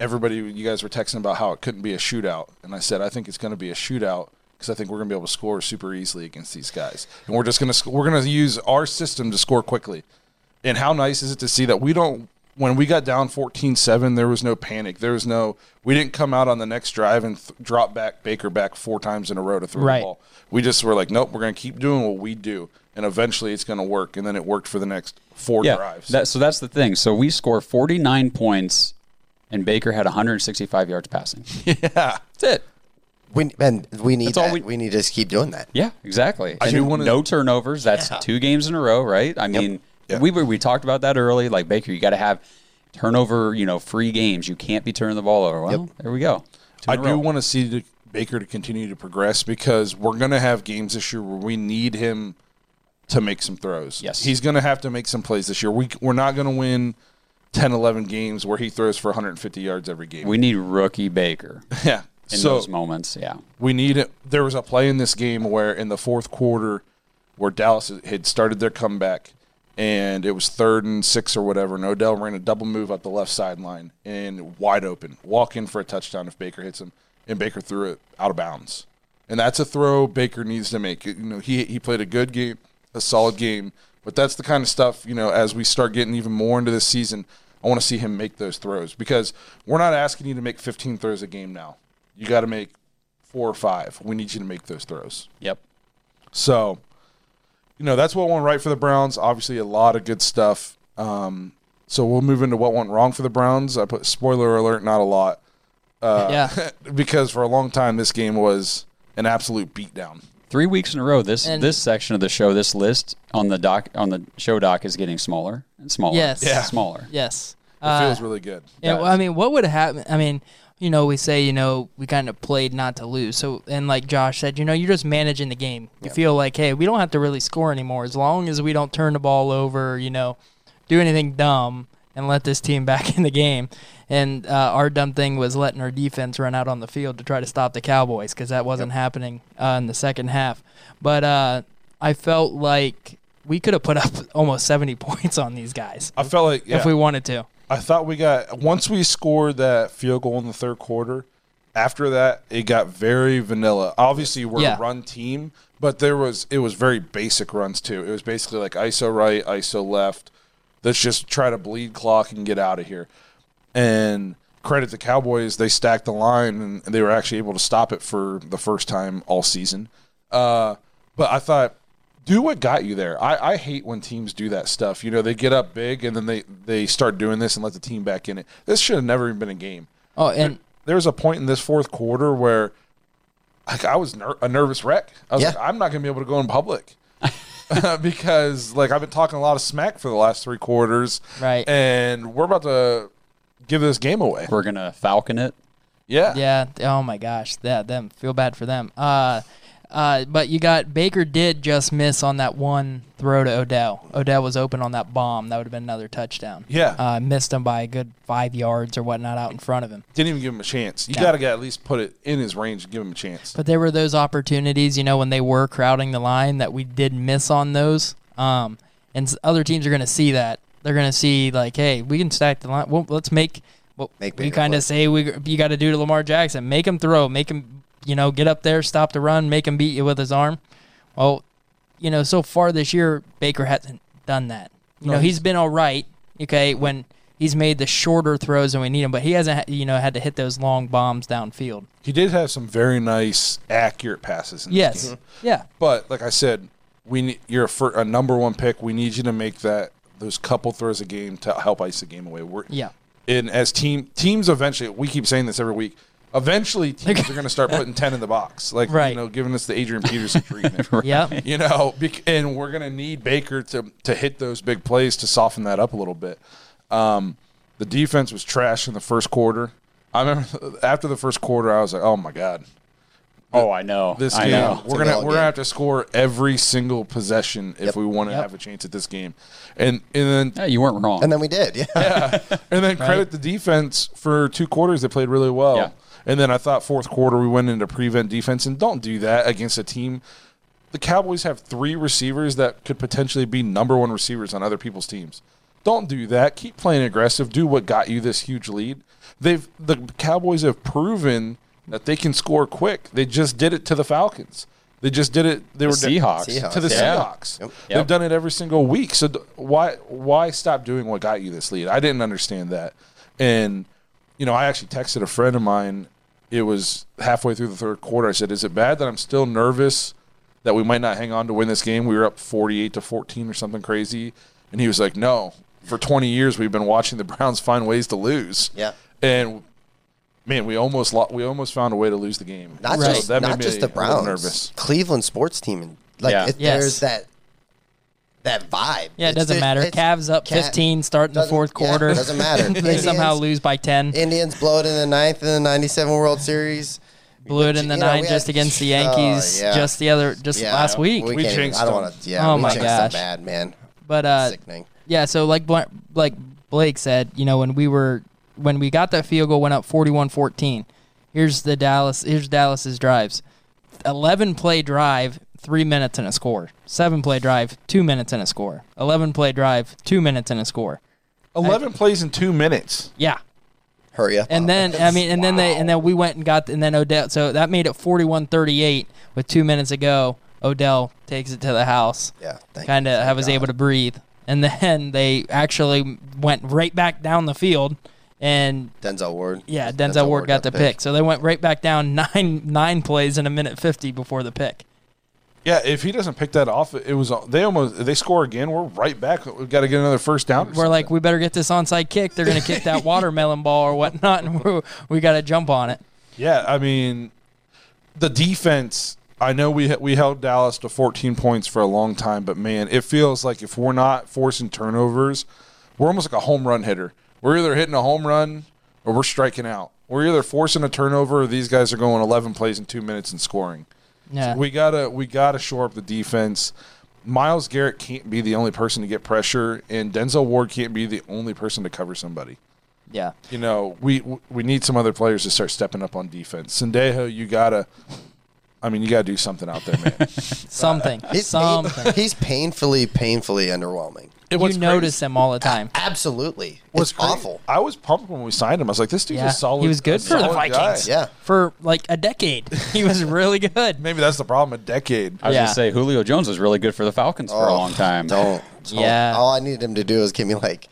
Everybody, you guys were texting about how it couldn't be a shootout, and I said I think it's going to be a shootout because I think we're going to be able to score super easily against these guys, and we're just going to we're going to use our system to score quickly. And how nice is it to see that we don't when we got down 14-7 there was no panic. There was no we didn't come out on the next drive and th- drop back Baker back four times in a row to throw Right. the ball. We just were like, nope, we're going to keep doing what we do. and eventually it's going to work. And then it worked for the next four Yeah. drives. That, so that's the thing. So we score 49 points, and Baker had 165 yards passing. [LAUGHS] yeah. That's it. We and we need That's all that. we- We, need to just keep doing that. Yeah, exactly. I And do wanna- no turnovers. That's two games in a row, right? I mean, Yep. we were, we talked about that early. Like Baker, you got to have turnover, you know, free games. You can't be turning the ball over. Well, there we go. Two I in a do row. want to see the, Baker to continue to progress because we're going to have games this year where we need him to make some throws. Yes. He's going to have to make some plays this year. We, we're not going to win 10, 11 games where he throws for 150 yards every game. We need rookie Baker [LAUGHS] yeah. In so those moments. Yeah. we need it. There was a play in this game where in the fourth quarter where Dallas had started their comeback and it was third and six or whatever. And Odell ran a double move up the left sideline and wide open, walk in for a touchdown if Baker hits him, and Baker threw it out of bounds. And that's a throw Baker needs to make. You know, he he played a good game, a solid game, but that's the kind of stuff you know. As we start getting even more into this season, I want to see him make those throws because we're not asking you to make 15 throws a game now. You got to make four or five. We need you to make those throws. Yep. So, you know, that's what went right for the Browns. Obviously, a lot of good stuff. Um, so we'll move into what went wrong for the Browns. I put spoiler alert, not a lot, yeah. [LAUGHS] because for a long time this game was an absolute beatdown. Three weeks in a row. This And- this section of the show, this list on the doc on the show doc is getting smaller and smaller. Yes. Yeah. Smaller. Yes. It Uh, feels really good. Yeah, well, I mean, what would happen? I mean, you know, we say, you know, we kind of played not to lose. So, and like Josh said, you know, you're just managing the game. You feel like, hey, we don't have to really score anymore as long as we don't turn the ball over, you know, do anything dumb and let this team [LAUGHS] back in the game. And uh, our dumb thing was letting our defense run out on the field to try to stop the Cowboys because that wasn't happening uh, in the second half. But uh, I felt like we could have put up [LAUGHS] almost 70 [LAUGHS] points on these guys I felt like yeah, if we wanted to. I thought we got once we scored that field goal in the third quarter. After that, it got very vanilla. Obviously, we're Yeah. a run team, but there was it was very basic runs too. It was basically like ISO right, ISO left. Let's just try to bleed clock and get out of here. And credit the Cowboys, they stacked the line and they were actually able to stop it for the first time all season. Uh, but I thought do what got you there. I, I hate when teams do that stuff. You know, they get up big and then they, they start doing this and let the team back in it. This should have never even been a game. Oh, and There was a point in this fourth quarter where like, I was ner- a nervous wreck. I was Yeah. like, I'm not going to be able to go in public. [LAUGHS] because like I've been talking a lot of smack for the last three quarters, Right. And we're about to give this game away. We're gonna falcon it. Yeah, Yeah. Oh my gosh. That them feel bad for them. Uh, uh, but you got Baker did just miss on that one throw to Odell. Odell was open on that bomb. That would have been another touchdown. Yeah. Uh, missed him by a good five yards or whatnot out in front of him. Didn't even give him a chance. You No. got to at least put it in his range and give him a chance. But there were those opportunities, you know, when they were crowding the line that we did miss on those. Um, and other teams are going to see that. They're going to see like, hey, we can stack the line. Well, let's make what Make we kind of say we you got to do to Lamar Jackson. Make him throw. Make him, you know, get up there, stop the run, make him beat you with his arm. Well, you know, so far this year Baker hasn't done that. You No, know, he's- been all right. Okay, when he's made the shorter throws when we need him, but he hasn't, ha- you know, had to hit those long bombs downfield. He did have some very nice, accurate passes. In Yes. game. Mm-hmm. Yeah. but like I said, we ne- you're a, a number one pick. We need you to make that those couple throws a game to help ice the game away. We're, Yeah. and as team teams eventually, we keep saying this every week. Eventually, [LAUGHS] teams are going to start putting ten in the box, like Right. you know, giving us the Adrian Peterson [LAUGHS] treatment. Yep. You know, and we're going to need Baker to to hit those big plays to soften that up a little bit. Um, the defense was trash in the first quarter. I remember [LAUGHS] after the first quarter, I was like, "Oh my god, Oh, I know. this I game know. We're gonna we're game. gonna have to score every single possession if Yep. we want to Yep. have a chance at this game." And and then Yeah, you weren't wrong. And then we did. Yeah. and then credit the defense for two quarters. They played really well. Yeah. And then I thought fourth quarter we went into prevent defense, and don't do that against a team. The Cowboys have three receivers that could potentially be number one receivers on other people's teams. Don't do that. Keep playing aggressive. Do what got you this huge lead. They've the Cowboys have proven that they can score quick. They just did it to the Falcons. They just did it. They The were Seahawks. Seahawks. to the Yeah. Seahawks. Yep. They've done it every single week. So d- why why stop doing what got you this lead? I didn't understand that. And you know, I actually texted a friend of mine. It was halfway through the third quarter. I said, "Is it bad that I'm still nervous that we might not hang on to win this game. We were up 48 to 14 or something crazy. And he was like, no, for 20 years we've been watching the Browns find ways to lose. Yeah. And man, we almost lo- we almost found a way to lose the game. Not Right. just that made not me just the Browns, nervous. Cleveland sports team, and like Yeah. it, Yes. there's that that vibe. Yeah, it It's doesn't just- matter. Cavs up Ca- 15, starting the doesn't- fourth yeah, quarter. doesn't matter. [LAUGHS] they somehow lose by 10. Indians blow it in the ninth in the '97 World Series. Blew it in the You know, nine we just had- against the Oh, Yankees yeah. just the other just Yeah, last week. We, We can't even, jinxed I don't want to. Yeah, Oh my jinxed them gosh. bad man. but uh, Sickening. yeah, so like like Blake said, you know, when we were when we got that field goal, went up 41-14. Here's the Dallas. Here's Dallas's drives. 11 play drive, three minutes and a score. Seven play drive, two minutes and a score. 11 play drive, two minutes and a score. 11 plays in two minutes. Yeah. Hurry up. And then I mean, and then they and then we went and got and then Odell. So that made it 41-38 with two minutes to go. Odell takes it to the house. yeah, kind of I was God. able to breathe. And then [LAUGHS] they actually went right back down the field, and Denzel Ward. yeah, Denzel, Ward got the pick. pick. So they went right back down [LAUGHS] nine nine plays in a minute fifty before the pick. Yeah, if he doesn't pick that off, it was they almost they score again. We're right back. We've got to get another first down. We're like, we better get this onside kick. They're going to kick that [LAUGHS] watermelon ball or whatnot, and we we got to jump on it. yeah. I mean, the defense. I know we we held Dallas to 14 points for a long time, but man, it feels like if we're not forcing turnovers, we're almost like a home run hitter. We're either hitting a home run or we're striking out. We're either forcing a turnover or these guys are going 11 plays in two minutes and scoring. Yeah, We gotta we gotta shore up the defense. Myles Garrett can't be the only person to get pressure, and Denzel Ward can't be the only person to cover somebody. yeah. You know, we we need some other players to start stepping up on defense. Sendejo, you gotta. I mean, you gotta do something out there, man. [LAUGHS] Something, He's, something. he's painfully, painfully underwhelming. It you notice him all the time. Absolutely, was it's awful. I was pumped when we signed him. I was like, this dude's Yeah, a solid. he was good a for the solid guy. Vikings. Yeah, For like a decade, [LAUGHS] he was really good. Maybe that's the problem. A decade. I was Yeah. gonna say Julio Jones was really good for the Falcons for a Oh, long time. Don't. don't. [LAUGHS] Yeah. All I needed him to do is give me like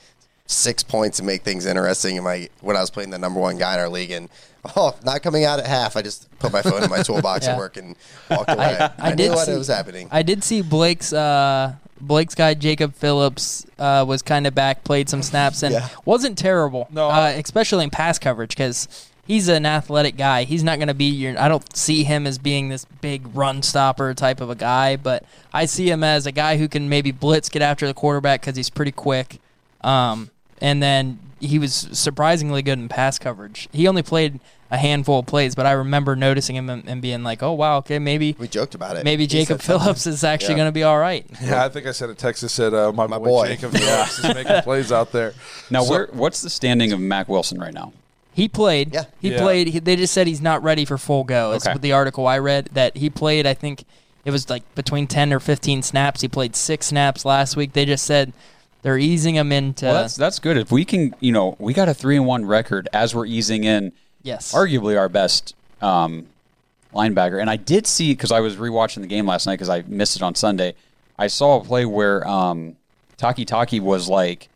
six points and make things interesting. In my when I was playing the number one guy in our league, and [LAUGHS] oh, not coming out at half, I just put my phone in my toolbox Yeah. at work and walked away. I, I knew did what see- was happening. I did see Blake's uh, Blake's guy Jacob Phillips uh, was kind of back, played some snaps, and Yeah. wasn't terrible. No, uh, especially in pass coverage because he's an athletic guy. He's not going to be your. I don't see him as being this big run stopper type of a guy, but I see him as a guy who can maybe blitz, get after the quarterback because he's pretty quick. Um, and then he was surprisingly good in pass coverage. He only played a handful of plays, but I remember noticing him and, and being like, "Oh wow, okay, maybe." we joked about it. Maybe He Jacob said something. Phillips is actually Yeah. going to be all right. [LAUGHS] Yeah, I think I said a Texas that said uh, my, My boy, boy. Jacob Phillips is making [LAUGHS] plays out there. Now, So- where, what's the standing of Mack Wilson right now? He played. Yeah. He Yeah. played. He, they just said he's not ready for full go. It's Okay. the article I read that he played. I think it was like between ten or fifteen snaps. He played six snaps last week. They just said they're easing him into. Well, that's that's good. If we can, you know, we got a three and one record as we're easing in, yes. arguably our best um, linebacker. And I did see because I was rewatching the game last night because I missed it on Sunday. I saw a play where um, Takitaki was like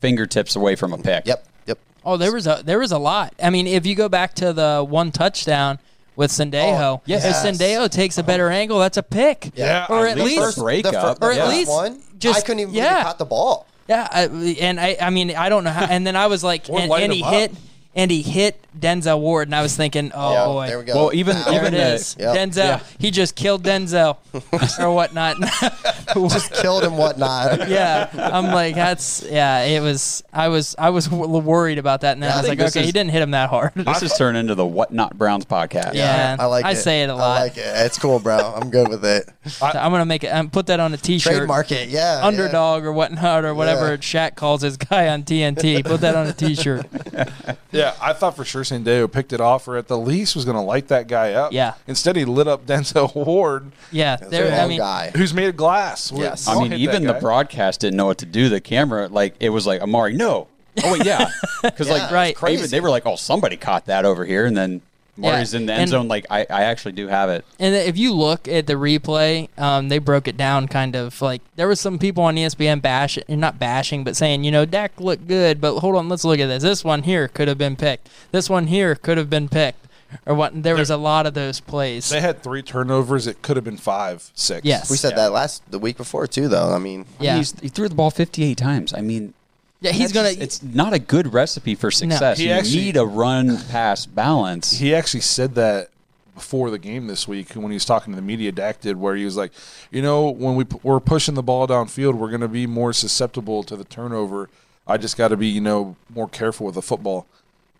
fingertips away from a pick. Yep. Yep. Oh, there was a there was a lot. I mean, if you go back to the one touchdown with Sendejo, Oh, if yes. Sendejo takes a better angle, that's a pick. Yeah, or at at least least, first break the, fir- up. the Or at first least one, just- I couldn't even yeah. believe caught the ball. Yeah, I, and I, I mean, I don't know how. And then I was like, and, and him he up. Hit, and he hit Denzel Ward, and I was thinking, oh Yeah, boy, there we go. Well, even Now- there even it the- Yep. Denzel. Yeah. He just killed Denzel [LAUGHS] or whatnot. [LAUGHS] just killed him, whatnot. yeah, I'm like, that's yeah. It was. I was. I was worried about that, and then Yeah, I I was think like, okay, is- he didn't hit him that hard. This is turned into the Whatnot Browns podcast. Yeah. I like it. I it. say it a lot. I like it. It's cool, bro. I'm good with it. I'm gonna make it. Um, put that on a T-shirt. Trademark it. Yeah. Underdog or whatnot or whatever Yeah. Shaq calls his guy on TNT. Put that on a T-shirt. [LAUGHS] Yeah, I thought for sure Sendejo picked it off, or at the least was going to light that guy up. Yeah. Instead, he lit up [LAUGHS] Denzel Ward, Yeah, Yeah. there. I mean, guy. who's made of glass. We- Yes. we I mean, even the broadcast didn't know what to do. The camera, like, it was like Amari, no. Oh wait, yeah, [LAUGHS] because like, Right. crazy. even they were like, oh, somebody caught that over here, and then Amari's in the end and- zone. Like, I, I actually do have it. And if you look at the replay, um, they broke it down kind of like there was some people on ESPN bash, not bashing, but saying, you know, Dak looked good, but hold on, let's look at this. This one here could have been picked. This one here could have been picked. or what. There was a lot of those plays. They had three turnovers. It could have been five, six. Yes. We said that last the week before too, though. I mean, Yeah. He's, he threw the ball 58 times. I mean, yeah, he's gonna. just- it's not a good recipe for success. He you actually- need a run pass balance. He actually said that before the game this week when he was talking to the media. Dak did, where he was like, you know, when we p- we're pushing the ball downfield, we're going to be more susceptible to the turnover. I just got to be, you know, more careful with the football.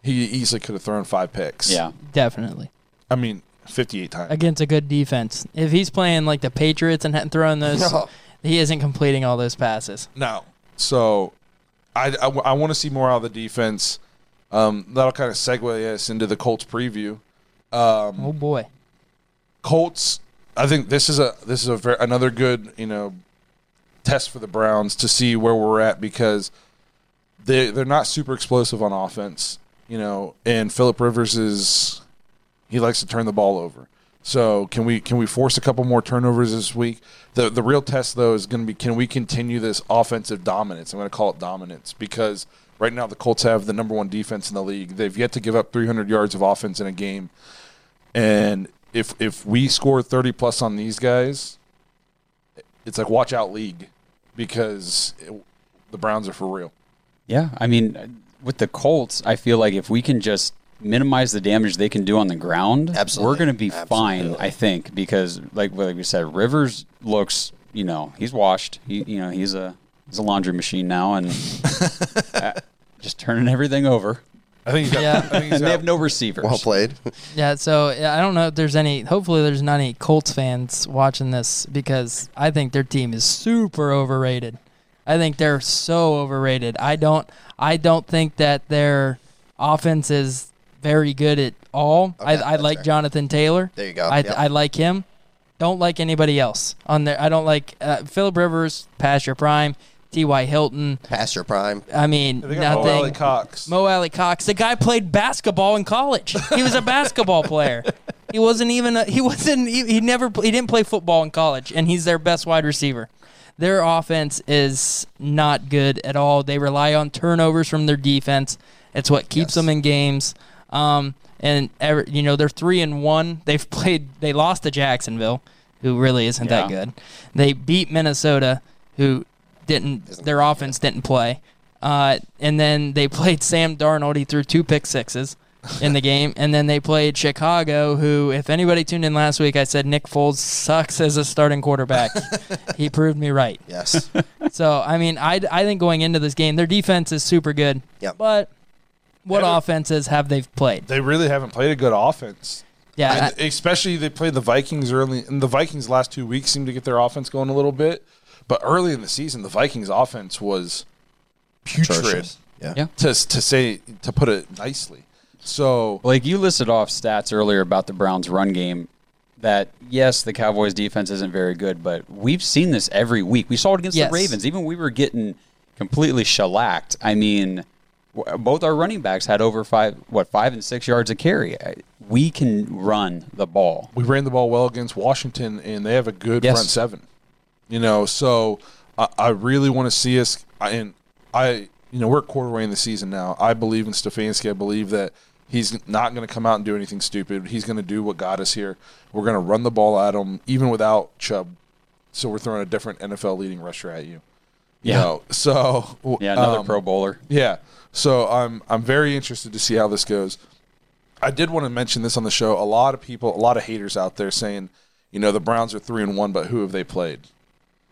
He easily could have thrown five picks. yeah. definitely I mean, fifty-eight times. against a good defense. If he's playing like the Patriots and hadn't those, [LAUGHS] No. he isn't completing all those passes. No. So I, I, want to see more out of the defense. Um, that'll kind of segue us into the Colts preview. Um, Oh boy. Colts. I think this is a this is a very, another good you know test for the Browns to see where we're at because they they're not super explosive on offense, you know, and Philip Rivers is he likes to turn the ball over. So can we can we force a couple more turnovers this week? The the real test though is going to be can we continue this offensive dominance? I'm going to call it dominance because right now the Colts have the number one defense in the league. They've yet to give up 300 yards of offense in a game, and if if we score 30 plus on these guys, it's like watch out league because it, the Browns are for real. Yeah, I mean, with the Colts, I feel like if we can just minimize the damage they can do on the ground, Absolutely. we're going to be fine. I think because, like, like we said, Rivers looks, you know, he's washed. He, you know, he's a he's a laundry machine now, and [LAUGHS] uh, just turning everything over. I think he's got, Yeah. I think he's And they have no receivers. well played. Yeah, so yeah, I don't know if there's any. Hopefully, there's not any Colts fans watching this because I think their team is super overrated. I think they're so overrated. I don't. I don't think that their offense is very good at all. Okay, I, I like fair. Jonathan Taylor. There you go. I, Yep. I like him. Don't like anybody else on there. I don't like uh, Philip Rivers, past your prime. T.Y. Hilton. Past your prime. I mean, They got Mo nothing. Alie-Cox. Mo Alie-Cox. The guy played basketball in college. He was a basketball player. He wasn't even. A, he wasn't. He, he never. He didn't play football in college, and he's their best wide receiver. Their offense is not good at all. They rely on turnovers from their defense. It's what keeps Yes. them in games. Um, and ever, you know they're three and one. [LAUGHS] They've played. They lost to Jacksonville, who really isn't that good. They beat Minnesota, who didn't. Their offense didn't play. Uh, and then they [LAUGHS] played Sam Darnold. He threw two pick sixes in the game. And then they played Chicago, who, if anybody tuned in last week, I said Nick Foles sucks as a starting quarterback. [LAUGHS] he proved me right. Yes. So, I mean, I, I think going into this game, their defense is super good. Yep. But what Yeah, offenses have they played? They really haven't played a good offense. Yeah. And especially they played the Vikings early, and the Vikings last two weeks seemed to get their offense going a little bit. But early in the season, the Vikings offense was putrid, Atrocious. Yeah. Yeah. to to say to put it nicely. So Like you listed off stats earlier about the Browns' run game. That yes, the Cowboys' defense isn't very good, but we've seen this every week. We saw it against Yes. the Ravens. Even we were getting completely shellacked. I mean, w- both our running backs had over five, what five and six yards a carry. We can run the ball. we ran the ball well against Washington, and they have a good Yes. front seven. You know, so I, I really want to see us. I, and I, you know, we're a quarter way in the season now. I believe in Stefanski. I believe that he's not going to come out and do anything stupid. He's going to do what got us here. We're going to run the ball at him, even without Chubb. So we're throwing a different NFL leading rusher at you. You Yeah. know, so Yeah, another um, Pro Bowler. yeah. So I'm I'm very interested to see how this goes. I did want to mention this on the show. A lot of people, a lot of haters out there saying, you know, the Browns are three and one, but who have they played?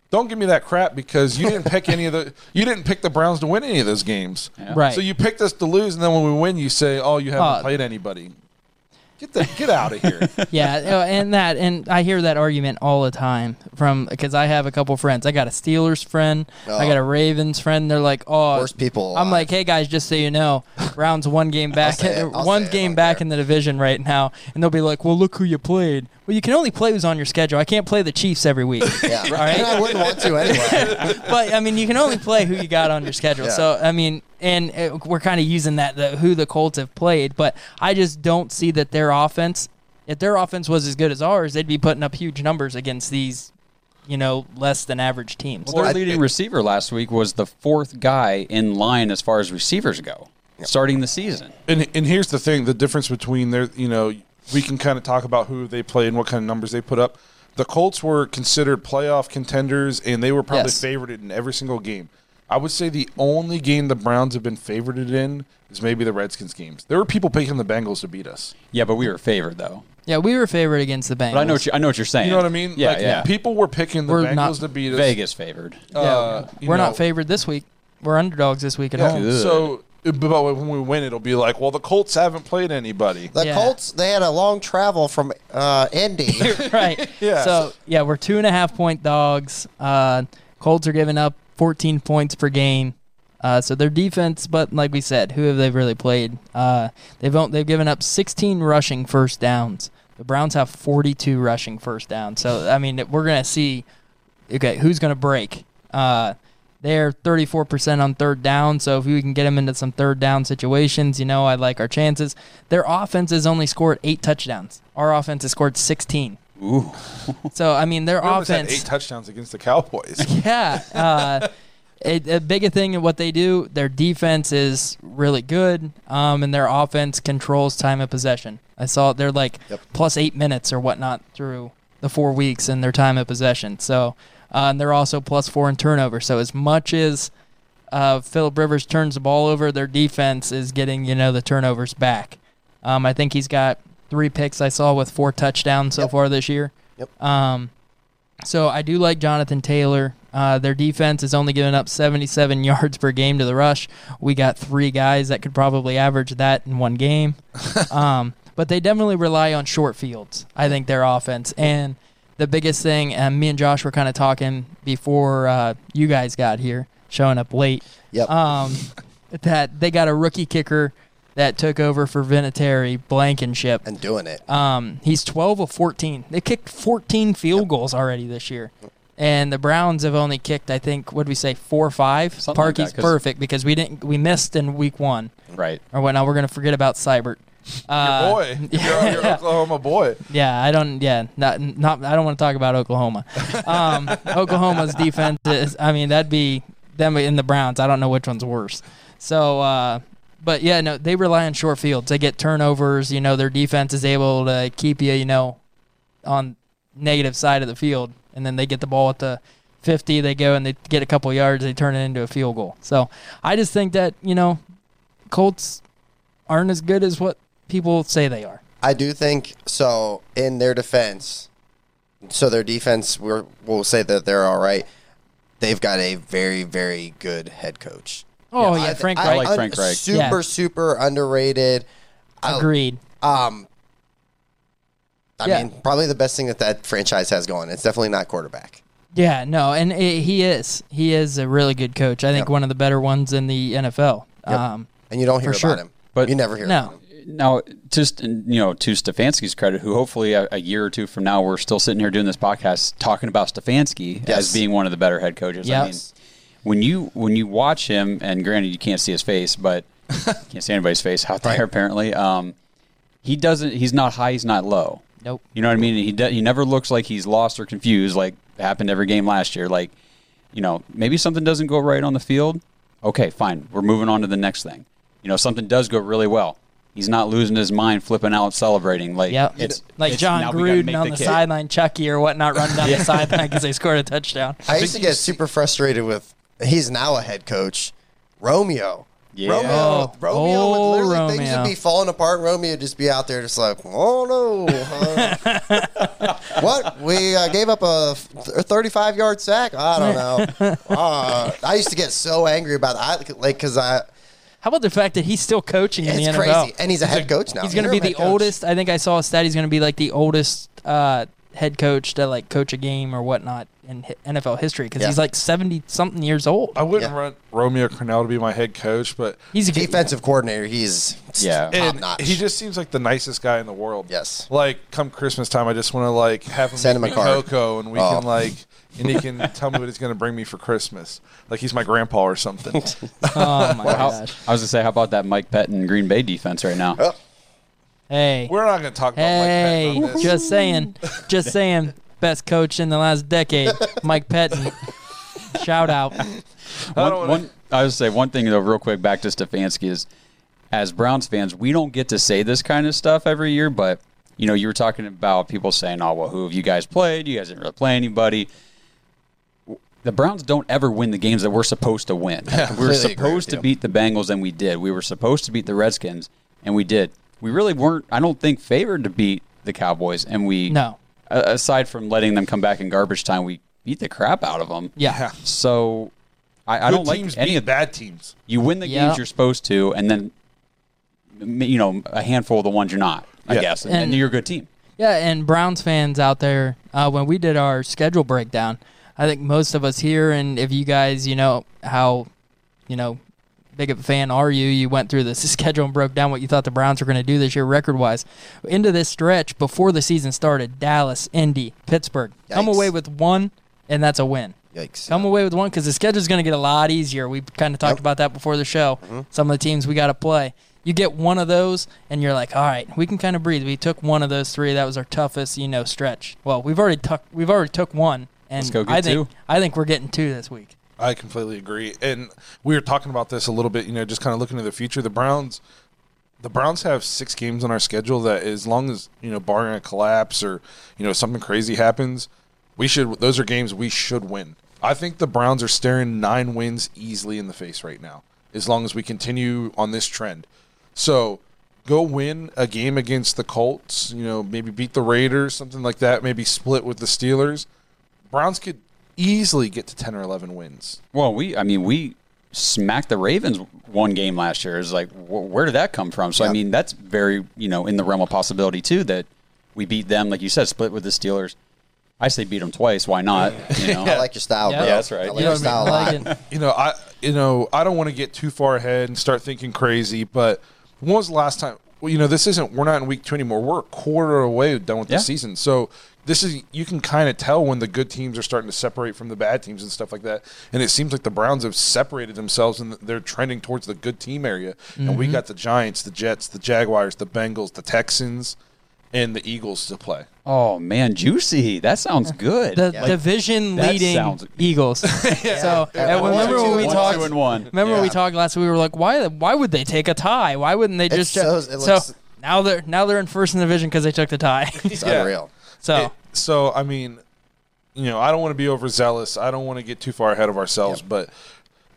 Don't give me that crap because you didn't pick any of the [LAUGHS] you didn't pick the Browns to win any of those games. Yeah. right. So you picked us to lose, and then when we win, you say, "Oh, you haven't Uh, played anybody." Get the get out of here. [LAUGHS] yeah, uh, and that, and I hear that argument all the time from because I have a couple friends. I got a Steelers friend, I got a Ravens friend. They're like, "Oh, Worst people I'm like, "Hey guys, just so you know, Browns one game [LAUGHS] back, say it. I'll one say it. I game back in the division right now," and they'll be like, "Well, look who you played." Well, you can only play who's on your schedule. I can't play the Chiefs every week. [LAUGHS] Yeah. All right. And I wouldn't want to anyway. [LAUGHS] but I mean, you can only play who you got on your schedule. Yeah. So I mean, and uh, we're kind of using that the, who the Colts have played, but I just don't see that their offense. If their offense was as good as ours, they'd be putting up huge numbers against these, you know, less than average teams. Well, their I- leading receiver last week was the fourth guy in line as far as receivers go, starting the season. and and here's the thing: the difference between their, you know, we can kind of talk about who they play and what kind of numbers they put up. The Colts were considered playoff contenders, and they were probably Yes. favored in every single game. I would say the only game the Browns have been favored in is maybe the Redskins games. There were people picking the Bengals to beat us. Yeah, but we were favored though. Yeah, we were favored against the Bengals. But I know what you, I know what you're saying. You know what I mean? Yeah, like, yeah. People were picking the We're Bengals not to beat us. Vegas favored. Yeah, Uh, you we're know, not favored this week. We're underdogs this week at Yeah, home. so, but when we win, it'll be like, well, the Colts haven't played anybody. The Yeah. Colts, they had a long travel from uh, Indy. [LAUGHS] right. [LAUGHS] Yeah. So yeah, we're two and a half point dogs. Uh, Colts are giving up 14 points per game. Uh, so their defense, but like we said, who have they really played? Uh, they've on- they've given up 16 rushing first downs. The Browns have 42 rushing first downs. So I mean, we're gonna see. Okay, who's gonna break? Uh, they're 34% on third down. So if we can get them into some third down situations, you know, I like our chances. Their offense has only scored eight touchdowns. Our offense has scored 16. Ooh. [LAUGHS] So I mean, their We had eight touchdowns against the Cowboys. [LAUGHS] Yeah. Uh, it, a big thing in what they do, their defense is really good, um, and their offense controls time of possession. I saw they're like Yep. plus eight minutes or whatnot through the four weeks in their time of possession. So, uh, and they're also plus four in turnover. So as much as uh, Philip Rivers turns the ball over, their defense is getting you know the turnovers back. Um, I think he's got three picks. I saw with four touchdowns so Yep. far this year. Yep. Um, so I do like Jonathan Taylor. Uh, their defense is only giving up 77 [LAUGHS] yards per game to the rush. We got three guys that could probably average that in one game. [LAUGHS] um, but they definitely rely on short fields. I think their offense and the biggest thing. And me and Josh were kind of talking before uh, you guys got here, showing up late. Yep. Um, [LAUGHS] that they got a rookie kicker that took over for Vinatieri, Blankenship. and doing it. Um, he's 12 of 14. They kicked 14 field goals already this year. And the Browns have only kicked, I think, what did we say, four or five? Something like Parkey's that, 'cause- perfect because we didn't we missed in week one. Right. Or what? Now we're gonna forget about Seibert. Uh, boy, [LAUGHS] you're, you're Oklahoma boy. Yeah, I don't. Yeah, not not. I don't want to talk about Oklahoma. Um, [LAUGHS] Oklahoma's defense is. I mean, that'd be them in the Browns. I don't know which one's worse. So, uh, but yeah, no, they rely on short fields. They get turnovers. You know, their defense is able to keep you. You know, on negative side of the field, and then they get the ball at the 50. They go and they get a couple yards. They turn it into a field goal. So, I just think that you know, Colts aren't as good as what people say they are. I do think so. In their defense, so their defense, we're, we'll say that they're all right. They've got a very, very good head coach. Oh I yeah, Frank I Reich. like Frank Reich. Super, Yeah. super underrated. I- Agreed. Um, I Yeah. mean, probably the best thing that that franchise has going. It's definitely not quarterback. Yeah, no, and i he is. He is a really good coach. I think Yep. one of the better ones in the NFL. Yep. Um, And you don't hear For about sure. him. But- you never hear No. Now, just you know, to Stefanski's credit, who hopefully a, a year or two from now we're still sitting here doing this podcast talking about Stefanski Yes. as being one of the better head coaches. I mean, Yes. when you when you watch him, and granted you can't see his face, but [LAUGHS] can't see anybody's face out there apparently. Um, he doesn't. He's not high. He's not low. nope. You know what I mean? He de- he never looks like he's lost or confused like happened every game last year. Like, you know, maybe something doesn't go right on the field. Okay, fine. We're moving on to the next thing. You know, something does go really well. He's not losing his mind, flipping out, celebrating. Like, Yep. it's like it's, John now we gotta make Gruden on the, kick. sideline, Chucky or whatnot, running down the [LAUGHS] [LAUGHS] sideline because they scored a touchdown. I used to get super frustrated with. He's now a head coach, Romeo. Yeah. Romeo, Oh, Romeo would oh, literally things would be falling apart. Romeo would just be out there, just like, oh no, uh, [LAUGHS] what? We uh, gave up a thirty-five yard sack. I don't know. Uh, I used to get so angry about that, I, like because I. How about the fact that he's still coaching in It's the NFL? That's crazy, and he's a head coach now. He's going to be the coach. oldest. I think I saw a stat. He's going to be like the oldest uh, head coach to like coach a game or whatnot in hi- NFL history because Yeah. he's like seventy something years old. I wouldn't Yeah. want Romeo Crennel to be my head coach, but He's a good defensive coordinator. He's Yeah. top and notch. he just seems like the nicest guy in the world. Yes. Like come Christmas time, I just want to like have him Send make him me a card. cocoa, and we Oh. can like, and he can [LAUGHS] tell me what he's going to bring me for Christmas. Like he's my grandpa or something. [LAUGHS] Oh my [LAUGHS] How- gosh! I was gonna say, how about that Mike Pettine Green Bay defense right now? Oh, Hey, We're not going to talk about hey, Mike Pettine on this. just saying, just saying. Best coach in the last decade, Mike Pettine. Shout out. I One, don't wanna- one, I would say one thing though, real quick, back to Stefanski is, as Browns fans, we don't get to say this kind of stuff every year, but you know, you were talking about people saying, "Oh, well, who have you guys played? You guys didn't really play anybody." The Browns don't ever win the games that we're supposed to win. we were completely agree supposed to beat the Bengals, and we did. We were supposed to beat the Redskins, and we did. We really weren't. I don't think favored to beat the Cowboys, and we No. a- aside from letting them come back in garbage time, we beat the crap out of them. Yeah. So I, I don't like teams any of bad teams. You win the Yeah. games you're supposed to, and then you know a handful of the ones you're not. I Yeah. guess, and, And- and you're a good team. Yeah, and Browns fans out there, uh, when we did our schedule breakdown, I think most of us here, and if you guys, you know how, you know, big of a fan are you? You went through this [LAUGHS] schedule and broke down what you thought the Browns were going to do this year record wise. Into this stretch before the season started, Dallas, Indy, Pittsburgh, come away with one, and that's a win. Yikes. Come away with one because the schedule's going to get a lot easier. We kind of talked Yep. Mm-hmm. about that before the show. Some of the teams we got to play. You get one of those, and you're like, all right, we can kind of breathe. We took one of those three. That was our toughest, you know, stretch. Well, we've already took we've already took one, and Let's go get I think two. I think we're getting two this week. I completely agree. And we were talking about this a little bit, you know, just kind of looking to the future. The Browns the Browns have six games on our schedule that as long as, you know, barring a collapse or, you know, something crazy happens, we should those are games we should win. I think the Browns are staring nine wins easily in the face right now, as long as we continue on this trend. So go win a game against the Colts, you know, maybe beat the Raiders, something like that, maybe split with the Steelers. Browns could easily get to 10 or 11 wins. Well, we, I mean, we smacked the Ravens one game last year. It's like, wh- where did that come from? So, I mean, that's very, you know, in the realm of possibility too that we beat them, like you said, split with the Steelers. I say beat them twice. Why not? [LAUGHS] You know, I like your style, Yeah. bro. Yeah, that's right. I You know your what I mean? style lot. [LAUGHS] you know, I you know, I don't want to get too far ahead and start thinking crazy, but when was the last time? Well, you know, this isn't. We're not in week two anymore. We're a quarter away done with Yeah. the season, so this is you can kind of tell when the good teams are starting to separate from the bad teams and stuff like that. And it seems like the Browns have separated themselves and they're trending towards the good team area. And we mm-hmm. got the Giants, the Jets, the Jaguars, the Bengals, the Texans, and the Eagles to play. oh man, juicy. That sounds [LAUGHS] good. The Yeah. division that leading sounds- [LAUGHS] Eagles. [LAUGHS] So and One, remember two, when we one, talked? two and one. Remember when we talked last week? We were like, why? Why would they take a tie? Why wouldn't they It's just? so- so it looks- now they're now they're in first in the division because they took the tie. It's Yeah. unreal. so It- so I mean, you know, I don't want to be overzealous. I don't want to get too far ahead of ourselves, but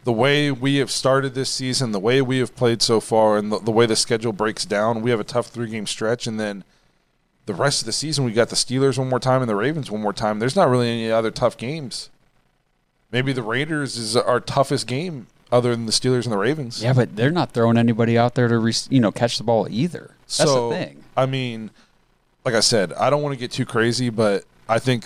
the way we have started this season, the way we have played so far, and the, the way the schedule breaks down, we have a tough three game stretch, and then the rest of the season we got the Steelers one more time and the Ravens one more time. There's not really any other tough games. Maybe the Raiders is our toughest game other than the Steelers and the Ravens. yeah, but they're not throwing anybody out there to, re- you know, catch the ball either. That's so, the thing. I mean, like I said, I don't want to get too crazy, but I think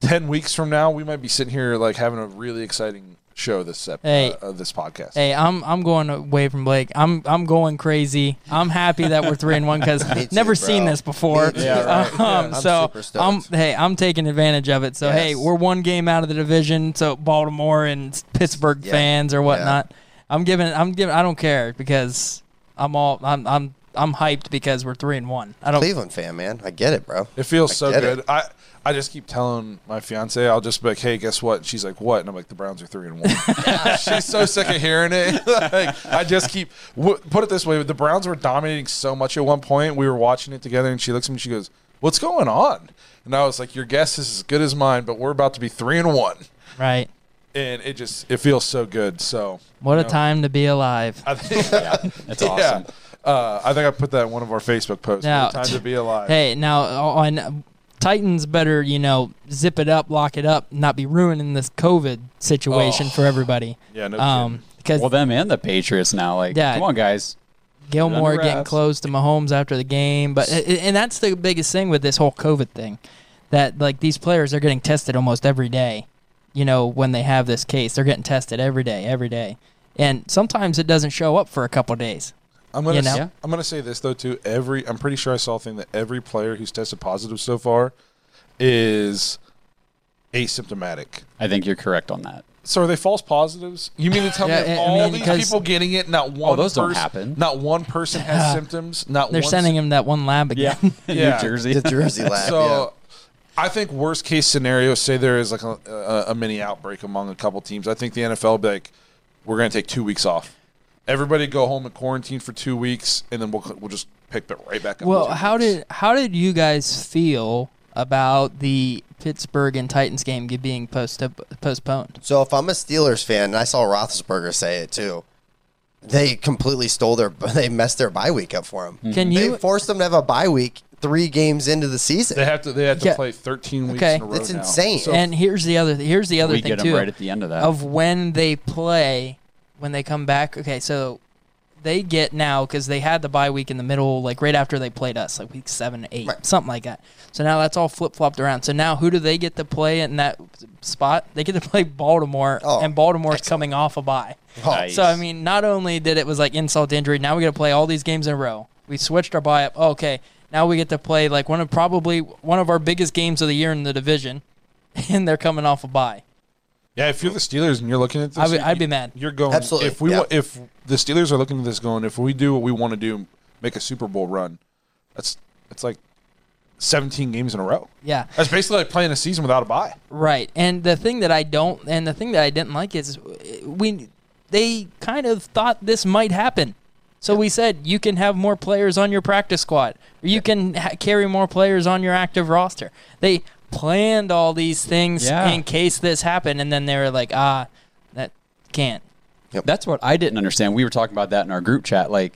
ten weeks from now we might be sitting here like having a really exciting show this ep- Hey. uh, uh, this podcast. hey, I'm I'm going away from Blake. I'm I'm going crazy. I'm happy that we're three and one because [LAUGHS] Me too, never seen this before. Yeah, right. [LAUGHS] Um, Yeah. I'm so super. I'm hey, I'm taking advantage of it. So hey, we're one game out of the division. So Baltimore and Pittsburgh Yeah. fans or whatnot. I'm giving. I'm giving. I don't care because I'm all. I'm. I'm. I'm hyped because we're three and one. I don't. Cleveland fan, man. I get it, bro. It feels I so good. it. I I just keep telling my fiance, I'll just be like, "Hey, guess what?" And she's like, "What?" And I'm like, "The Browns are three and one." [LAUGHS] [LAUGHS] she's so sick of hearing it. [LAUGHS] like, I just keep w- put it this way: the Browns were dominating so much at one point. We were watching it together, and she looks at me, and she goes, "What's going on?" And I was like, "Your guess is as good as mine, but we're about to be three and one." Right. and it just it feels so good. So What a know, time to be alive. I think, That's awesome. Uh, I think I put that in one of our Facebook posts. Now- time to be alive. Hey, now on Titans better, you know, zip it up, lock it up, not be ruining this COVID situation Oh. for everybody. yeah, no Um, because Well, them and the Patriots now. Like, Yeah. come on, guys. Gilmore getting wraps. close to Mahomes after the game, but and that's the biggest thing with this whole COVID thing, that like these players are getting tested almost every day. You know, when they have this case, they're getting tested every day, every day, and sometimes it doesn't show up for a couple days. I'm gonna you know? s- I'm gonna say this though too. Every I'm pretty sure I saw a thing that every player who's tested positive so far is asymptomatic. I think you're correct on that. So are they false positives? You mean to tell Yeah, me I- I all mean, these because- people getting it, not oh, one those don't person, happen. Not one person has symptoms. Not They're one sending him that one lab again. [LAUGHS] Yeah. New Jersey. [LAUGHS] The Jersey lab. So I think worst case scenario, say there is like a, a, a mini outbreak among a couple teams. I think the NFL would be like, we're going to take two weeks off. Everybody go home and quarantine for two weeks, and then we'll we'll just pick it right back up. Well, how weeks. did how did you guys feel about the Pittsburgh and Titans game being post- postponed? So if I'm a Steelers fan, and I saw Roethlisberger say it too, they completely stole their, [LAUGHS] they messed their bye week up for them. Mm-hmm. Can They you? forced them to have a bye week three games into the season. they have to? They have to Yeah. play 13 weeks Okay. in a row It's now. insane. So and here's the other here's the other we thing get them too right at the end of that. of when they play when they come back. Okay, so they get now because they had the bye week in the middle, like right after they played us, like week seven, eight, Right. something like that. So now that's all flip flopped around. So now who do they get to play in that spot? They get to play Baltimore, Oh, and Baltimore's excellent. coming off a bye. Oh, Nice. So I mean, not only did it was like insult to injury, now we got to play all these games in a row. We switched our bye up. Oh, okay, now we get to play like one of probably one of our biggest games of the year in the division, [LAUGHS] and they're coming off a bye. Yeah, if you're the Steelers and you're looking at this, I would- you- I'd be mad. You're going Absolutely, If we yeah. wa- if the Steelers are looking at this going, if we do what we want to do, make a Super Bowl run, that's it's like 17 games in a row. Yeah, That's basically like playing a season without a bye. right. And the thing that I don't, and the thing that I didn't like is we they kind of thought this might happen. So we said you can have more players on your practice squad, or you can ha- carry more players on your active roster. They planned all these things Yeah. in case this happened, and then they were like, ah, that can't. That's what I didn't understand. We were talking about that in our group chat. Like,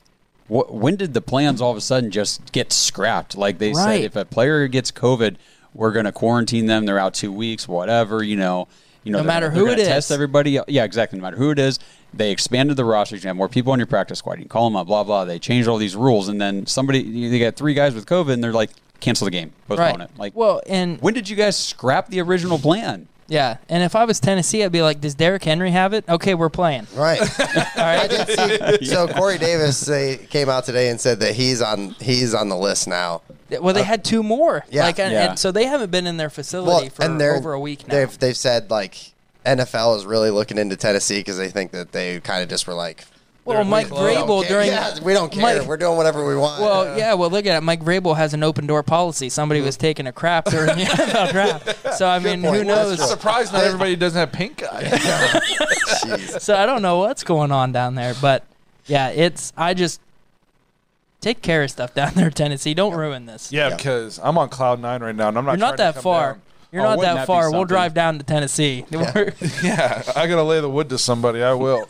wh- when did the plans all of a sudden just get scrapped? Like they Right. said, if a player gets COVID, we're going to quarantine them. They're out two weeks, whatever. You know, you know, No matter who they're it test is. everybody. Yeah, exactly. No matter who it is, they expanded the roster. You have more people on your practice squad. You can call them up. Blah blah. They changed all these rules, and then somebody they got three guys with COVID, and they're like, cancel the game, postpone Right. it. Like, Well, and when did you guys scrap the original plan? yeah, and if I was Tennessee, I'd be like, does Derrick Henry have it? Okay, we're playing. Right. [LAUGHS] All I see. [LAUGHS] So Corey Davis they came out today and said that he's on he's on the list now. Well, they uh, had two more. yeah. Like, and, Yeah. and so they haven't been in their facility for and over a week now. They've they've said like NFL is really looking into Tennessee because they think that they kind of just were like, well, Mike we Vrabel during yeah, we don't care. Mike- We're doing whatever we want. well, yeah, well, look at it. Mike Vrabel has an open door policy. Somebody was mm-hmm. taking a crap during the [LAUGHS] NFL draft. So I mean, point. who That's knows? true. Surprised not everybody doesn't have pink eye. [LAUGHS] Jeez. So I don't know what's going on down there, but yeah, it's I just take care of stuff down [LAUGHS] there, Tennessee. Don't ruin this. yeah, Yeah. because I'm on cloud nine right now, and I'm not. You're not that to come far. down. You're Oh, not that that far. We'll drive down to Tennessee. We're- Yeah, I gotta lay the wood to somebody. I will.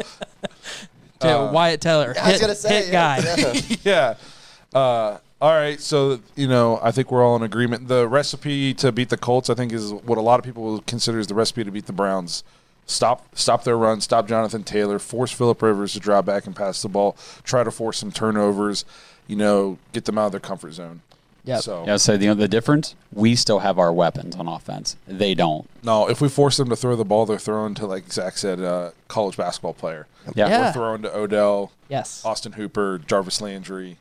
To Uh, Wyatt Teller. I was hit, gonna say hit yeah, guy. yeah. [LAUGHS] [LAUGHS] yeah. Uh, all right. So you know, I think we're all in agreement. The recipe to beat the Colts, I think, is what a lot of people will consider is the recipe to beat the Browns. Stop, stop their run. Stop Jonathan Taylor. Force Philip Rivers to drop back and pass the ball. Try to force some turnovers. You know, get them out of their comfort zone. Yep. So Yeah, so the the difference, we still have our weapons on offense. They don't. no, if we force them to throw the ball, they're throwing to like Zach said, uh, college basketball player. Yeah. Yeah. We're throwing to Odell, Yes. Austin Hooper, Jarvis Landry.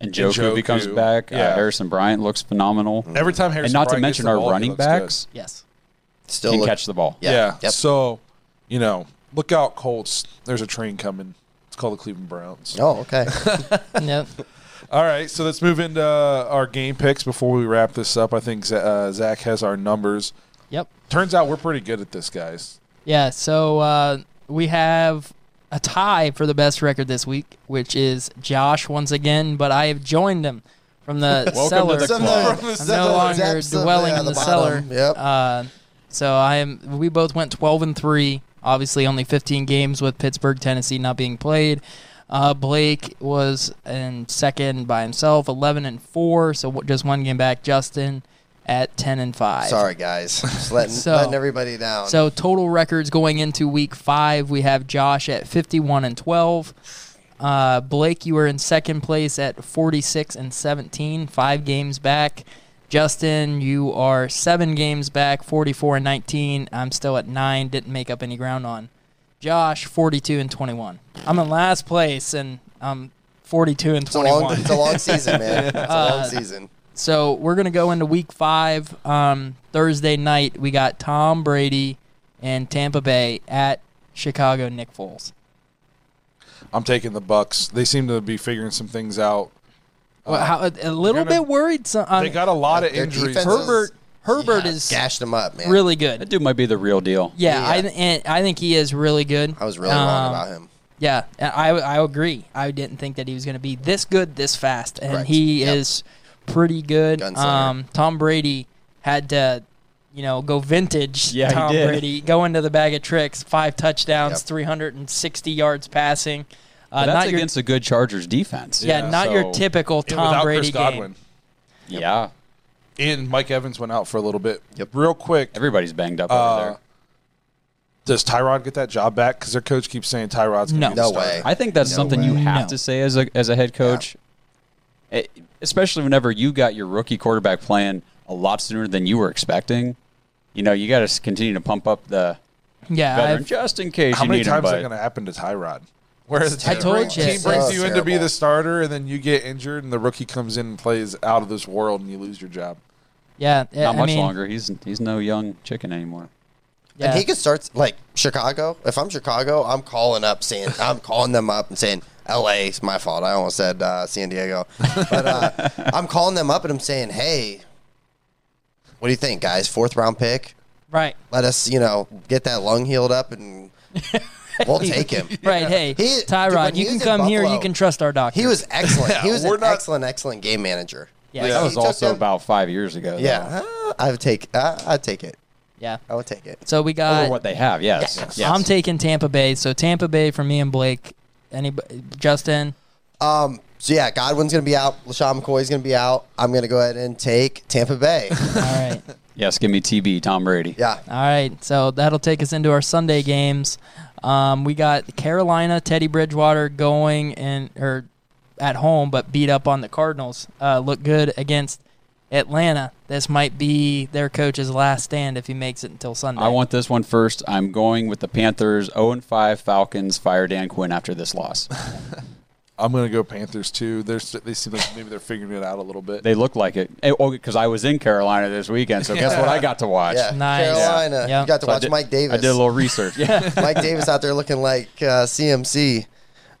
And Joku, if he comes Njoku, back, uh, yeah. Harrison Bryant looks phenomenal. Every time Harrison and not to Bryant gets mention the our ball, running looks good. backs Yes. Still can look, catch the ball. Yeah. Yeah. Yep. So, you know, look out, Colts. There's a train coming. It's called the Cleveland Browns. Oh, okay. [LAUGHS] Yep. All right. So let's move into uh, our game picks before we wrap this up. I think uh, Zach has our numbers. Yep. Turns out we're pretty good at this, guys. Yeah, so uh, we have a tie for the best record this week, which is Josh once again, but I have joined him from the [LAUGHS] Welcome cellar. to the Some of club. the- I'm no of longer depths dwelling in the, bottom. cellar. Yep. Uh, so I am. We both went 12 and three. Obviously, only 15 games with Pittsburgh, Tennessee not being played. Uh, Blake was in second by himself, 11 and four. So just one game back. Justin at 10 and five. Sorry, guys. [LAUGHS] Just letting, So- letting everybody down. So total records going into week five, we have Josh at 51 and 12. Uh, Blake, you were in second place at 46 and 17, five games back. Justin, you are seven games back, 44 and 19. I'm still at nine, didn't make up any ground on. Josh, 42 and 21. I'm in last place, and I'm 42 and it's a long, 21. it's a long season, [LAUGHS] man. It's a Uh, long season. So we're gonna go into week five. Um, Thursday night, we got Tom Brady and Tampa Bay at Chicago. Nick Foles. I'm taking the Bucs. They seem to be figuring some things out. Well, how, a little gonna- bit worried. So, um, They got a lot of injuries. defense Herbert. Herbert Yeah, is gashed him up, man. really good. That dude might be the real deal. Yeah, Yeah. I th- and I think he is really good. I was really wrong Um, about him. Yeah, I I agree. I didn't think that he was going to be this good this fast, and Correct. he Yep. is pretty good. Um, Tom Brady had to, you know, go vintage. Yeah, he Tom did. Brady go into the bag of tricks. Five touchdowns, Yep. 360 yards passing. Uh, that's not your against a good Chargers defense. yeah, Yeah, not your typical Tom Brady Chris Godwin. game. Yeah, And Mike Evans went out for a little bit. Yep. Real quick, everybody's banged up Uh, over there. does Tyrod get that job back? Because their coach keeps saying Tyrod's going to No. be the No starter. way. I think that's No something you way. have No. to say as a as a head coach, Eh, especially whenever you got your rookie quarterback playing a lot sooner than you were expecting. You know, you got to continue to pump up the Yeah, veteran I've, just in case How you many need him. times is But that going to happen to Tyrod? Where the I team, told brings, you. team brings So you in to be terrible. the starter, and then you get injured, and the rookie comes in and plays out of this world, and you lose your job. Yeah, not I much mean, longer. He's he's no young chicken anymore. Yeah. And he could start like Chicago. If I'm Chicago, I'm calling up saying I'm calling them up and saying L.A. is my fault. I almost said uh, San Diego, but uh, [LAUGHS] I'm calling them up and I'm saying, hey, what do you think, guys? Fourth round pick. right, Let us, you know, get that lung healed up and [LAUGHS] we'll take him. [LAUGHS] right. Hey, He- Tyrod, when you can was in come here. You can trust our doctor. He was excellent. he was we're an not- excellent, excellent game manager. Yeah. Like, That he was took also them- about five years ago. though. Yeah, uh, I would take. Uh, I'd take it. yeah. I would take it. So we got Over what they have, yes. Yes. yes. I'm taking Tampa Bay. So Tampa Bay for me and Blake. Anybody, Justin? Um. So yeah, Godwin's gonna be out. LeSean McCoy's gonna be out. I'm gonna go ahead and take Tampa Bay. [LAUGHS] All right. [LAUGHS] yes, give me TB, Tom Brady. yeah. All right. So that'll take us into our Sunday games. Um, we got Carolina, Teddy Bridgewater going and or at home, but beat up on the Cardinals. Uh, look good against Atlanta. This might be their coach's last stand if he makes it until Sunday. I want this one first. I'm going with the Panthers. 0 and 5 Falcons. Fire Dan Quinn after this loss. [LAUGHS] I'm going to go Panthers too. They're, they seem like maybe they're figuring it out a little bit. They look like it. Eh, Oh, because I was in Carolina this weekend. So guess what I got to watch? Yeah. Nice. Carolina. Yeah. You got to So watch did- Mike Davis. I did a little research. [LAUGHS] Yeah. Mike Davis out there looking like uh, CMC.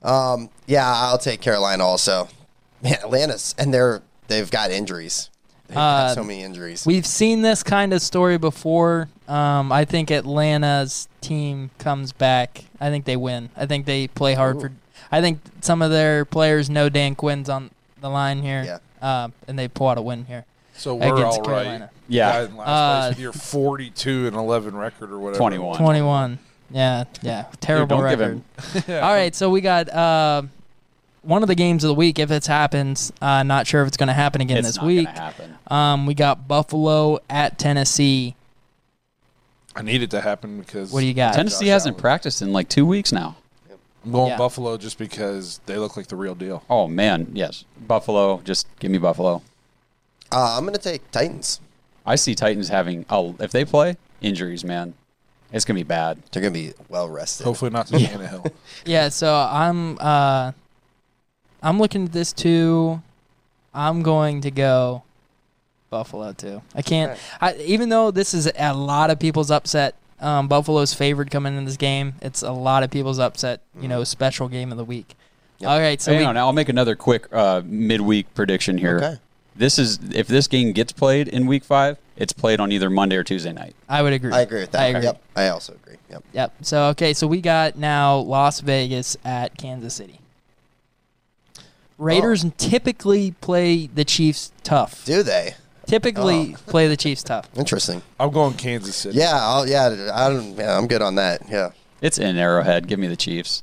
Um, yeah, I'll take Carolina also. Man, Atlanta's and they're they've got injuries. They've Uh, got so many injuries. We've seen this kind of story before. Um, I think Atlanta's team comes back. I think they win. I think they play hard for. I think some of their players know Dan Quinn's on the line here. Yeah. Uh, and they pull out a win here. so we're against all right. Carolina. Yeah. Guys in last Uh, place with your 42 and 11 record or whatever. 21. 21. Yeah, yeah. Terrible don't record. him- [LAUGHS] [LAUGHS] All right, so we got uh, one of the games of the week. If it happens, uh, not sure if it's going to happen again It's this not week. Um, we got Buffalo at Tennessee. I need it to happen because What do you got? Tennessee Josh hasn't Allen. practiced in like two weeks now. I'm going Yeah. Buffalo just because they look like the real deal. Oh man, yes. Buffalo, just give me Buffalo. Uh, I'm gonna take Titans. I see Titans having oh if they play injuries, man, it's gonna be bad. They're gonna be well rested. Hopefully not [LAUGHS] to Tannehill. Yeah, so I'm uh I'm looking at this too. I'm going to go Buffalo too. I can't Okay. I, even though this is a lot of people's upset. Um, Buffalo's favored coming in this game. It's a lot of people's upset. You know, special game of the week. Yep. All right, so Hang we, on, I'll make another quick uh, midweek prediction here. Okay. This is if this game gets played in week five, it's played on either Monday or Tuesday night. I would agree. I agree with that. I agree. Yep. I also agree. Yep. Yep. So okay, so we got now Las Vegas at Kansas City. Raiders typically play the Chiefs tough. Do they? Typically Oh. play the Chiefs tough. [LAUGHS] Interesting. I'm going Kansas City. Yeah. I'll, yeah. I don't. Yeah. I'm good on that. Yeah. It's in Arrowhead. Give me the Chiefs.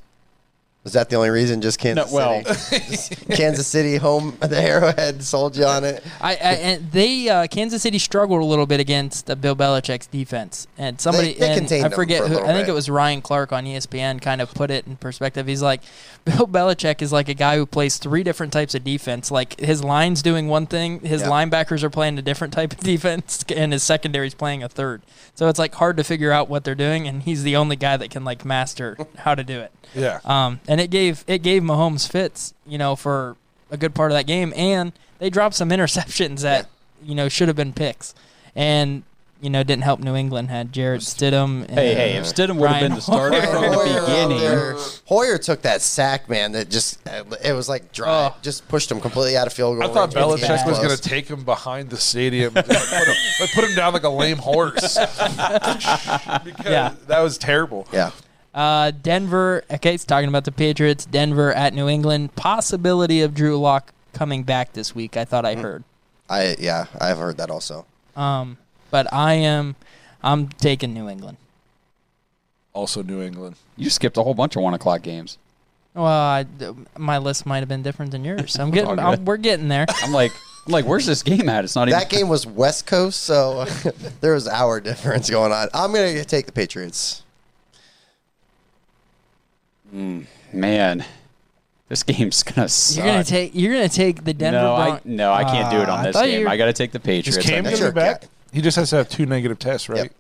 Was that the only reason? Just Kansas No, well- City. Just [LAUGHS] Kansas City home. The Arrowhead sold you on it. I, I and they uh, Kansas City struggled a little bit against uh, Bill Belichick's defense, and somebody They- they and I forget for who little I think bit. it was Ryan Clark on ESPN kind of put it in perspective. He's like, [LAUGHS] Bill Belichick is like a guy who plays three different types of defense. Like his line's doing one thing, his Yeah. linebackers are playing a different type of [LAUGHS] defense, and his secondary's playing a third. So it's like hard to figure out what they're doing, and he's the only guy that can like master how to do it. Yeah. Um, and it gave it gave Mahomes fits, you know, for a good part of that game, and they dropped some [LAUGHS] interceptions that you know should have been picks, and you know didn't help New England had Jarrett Stidham. And, Hey, hey, if Stidham would have been the starter Hoyer. from the beginning, there. Hoyer took that sack, man. That just it was like dry. Oh. Just pushed him completely out of field goal. I thought range. It Belichick was going to take him behind the stadium, like, put, him, like, put him down like a lame horse. [LAUGHS] because Yeah. that was terrible. Yeah. Uh, Denver. Okay, it's talking about the Patriots. Denver at New England. Possibility of Drew Lock coming back this week. I thought I heard. I yeah, I've heard that also. Um, but I am. I'm taking New England. Also, New England. You skipped a whole bunch of one o'clock games. Well, I, my list might have been different than yours. I'm [LAUGHS] getting. I'm, we're getting there. [LAUGHS] I'm like, I'm like, where's this game at? It's not even. That game was West Coast, so [LAUGHS] there was hour difference going on. I'm gonna take the Patriots. Man, this game's gonna suck. You're gonna take. You're gonna take the Denver. no, I, no, I can't do it Ah, on I this thought game. were- I got to take the Is Patriots. Cam I, going to be back? Cat. He just has to have two negative tests, right? Yep.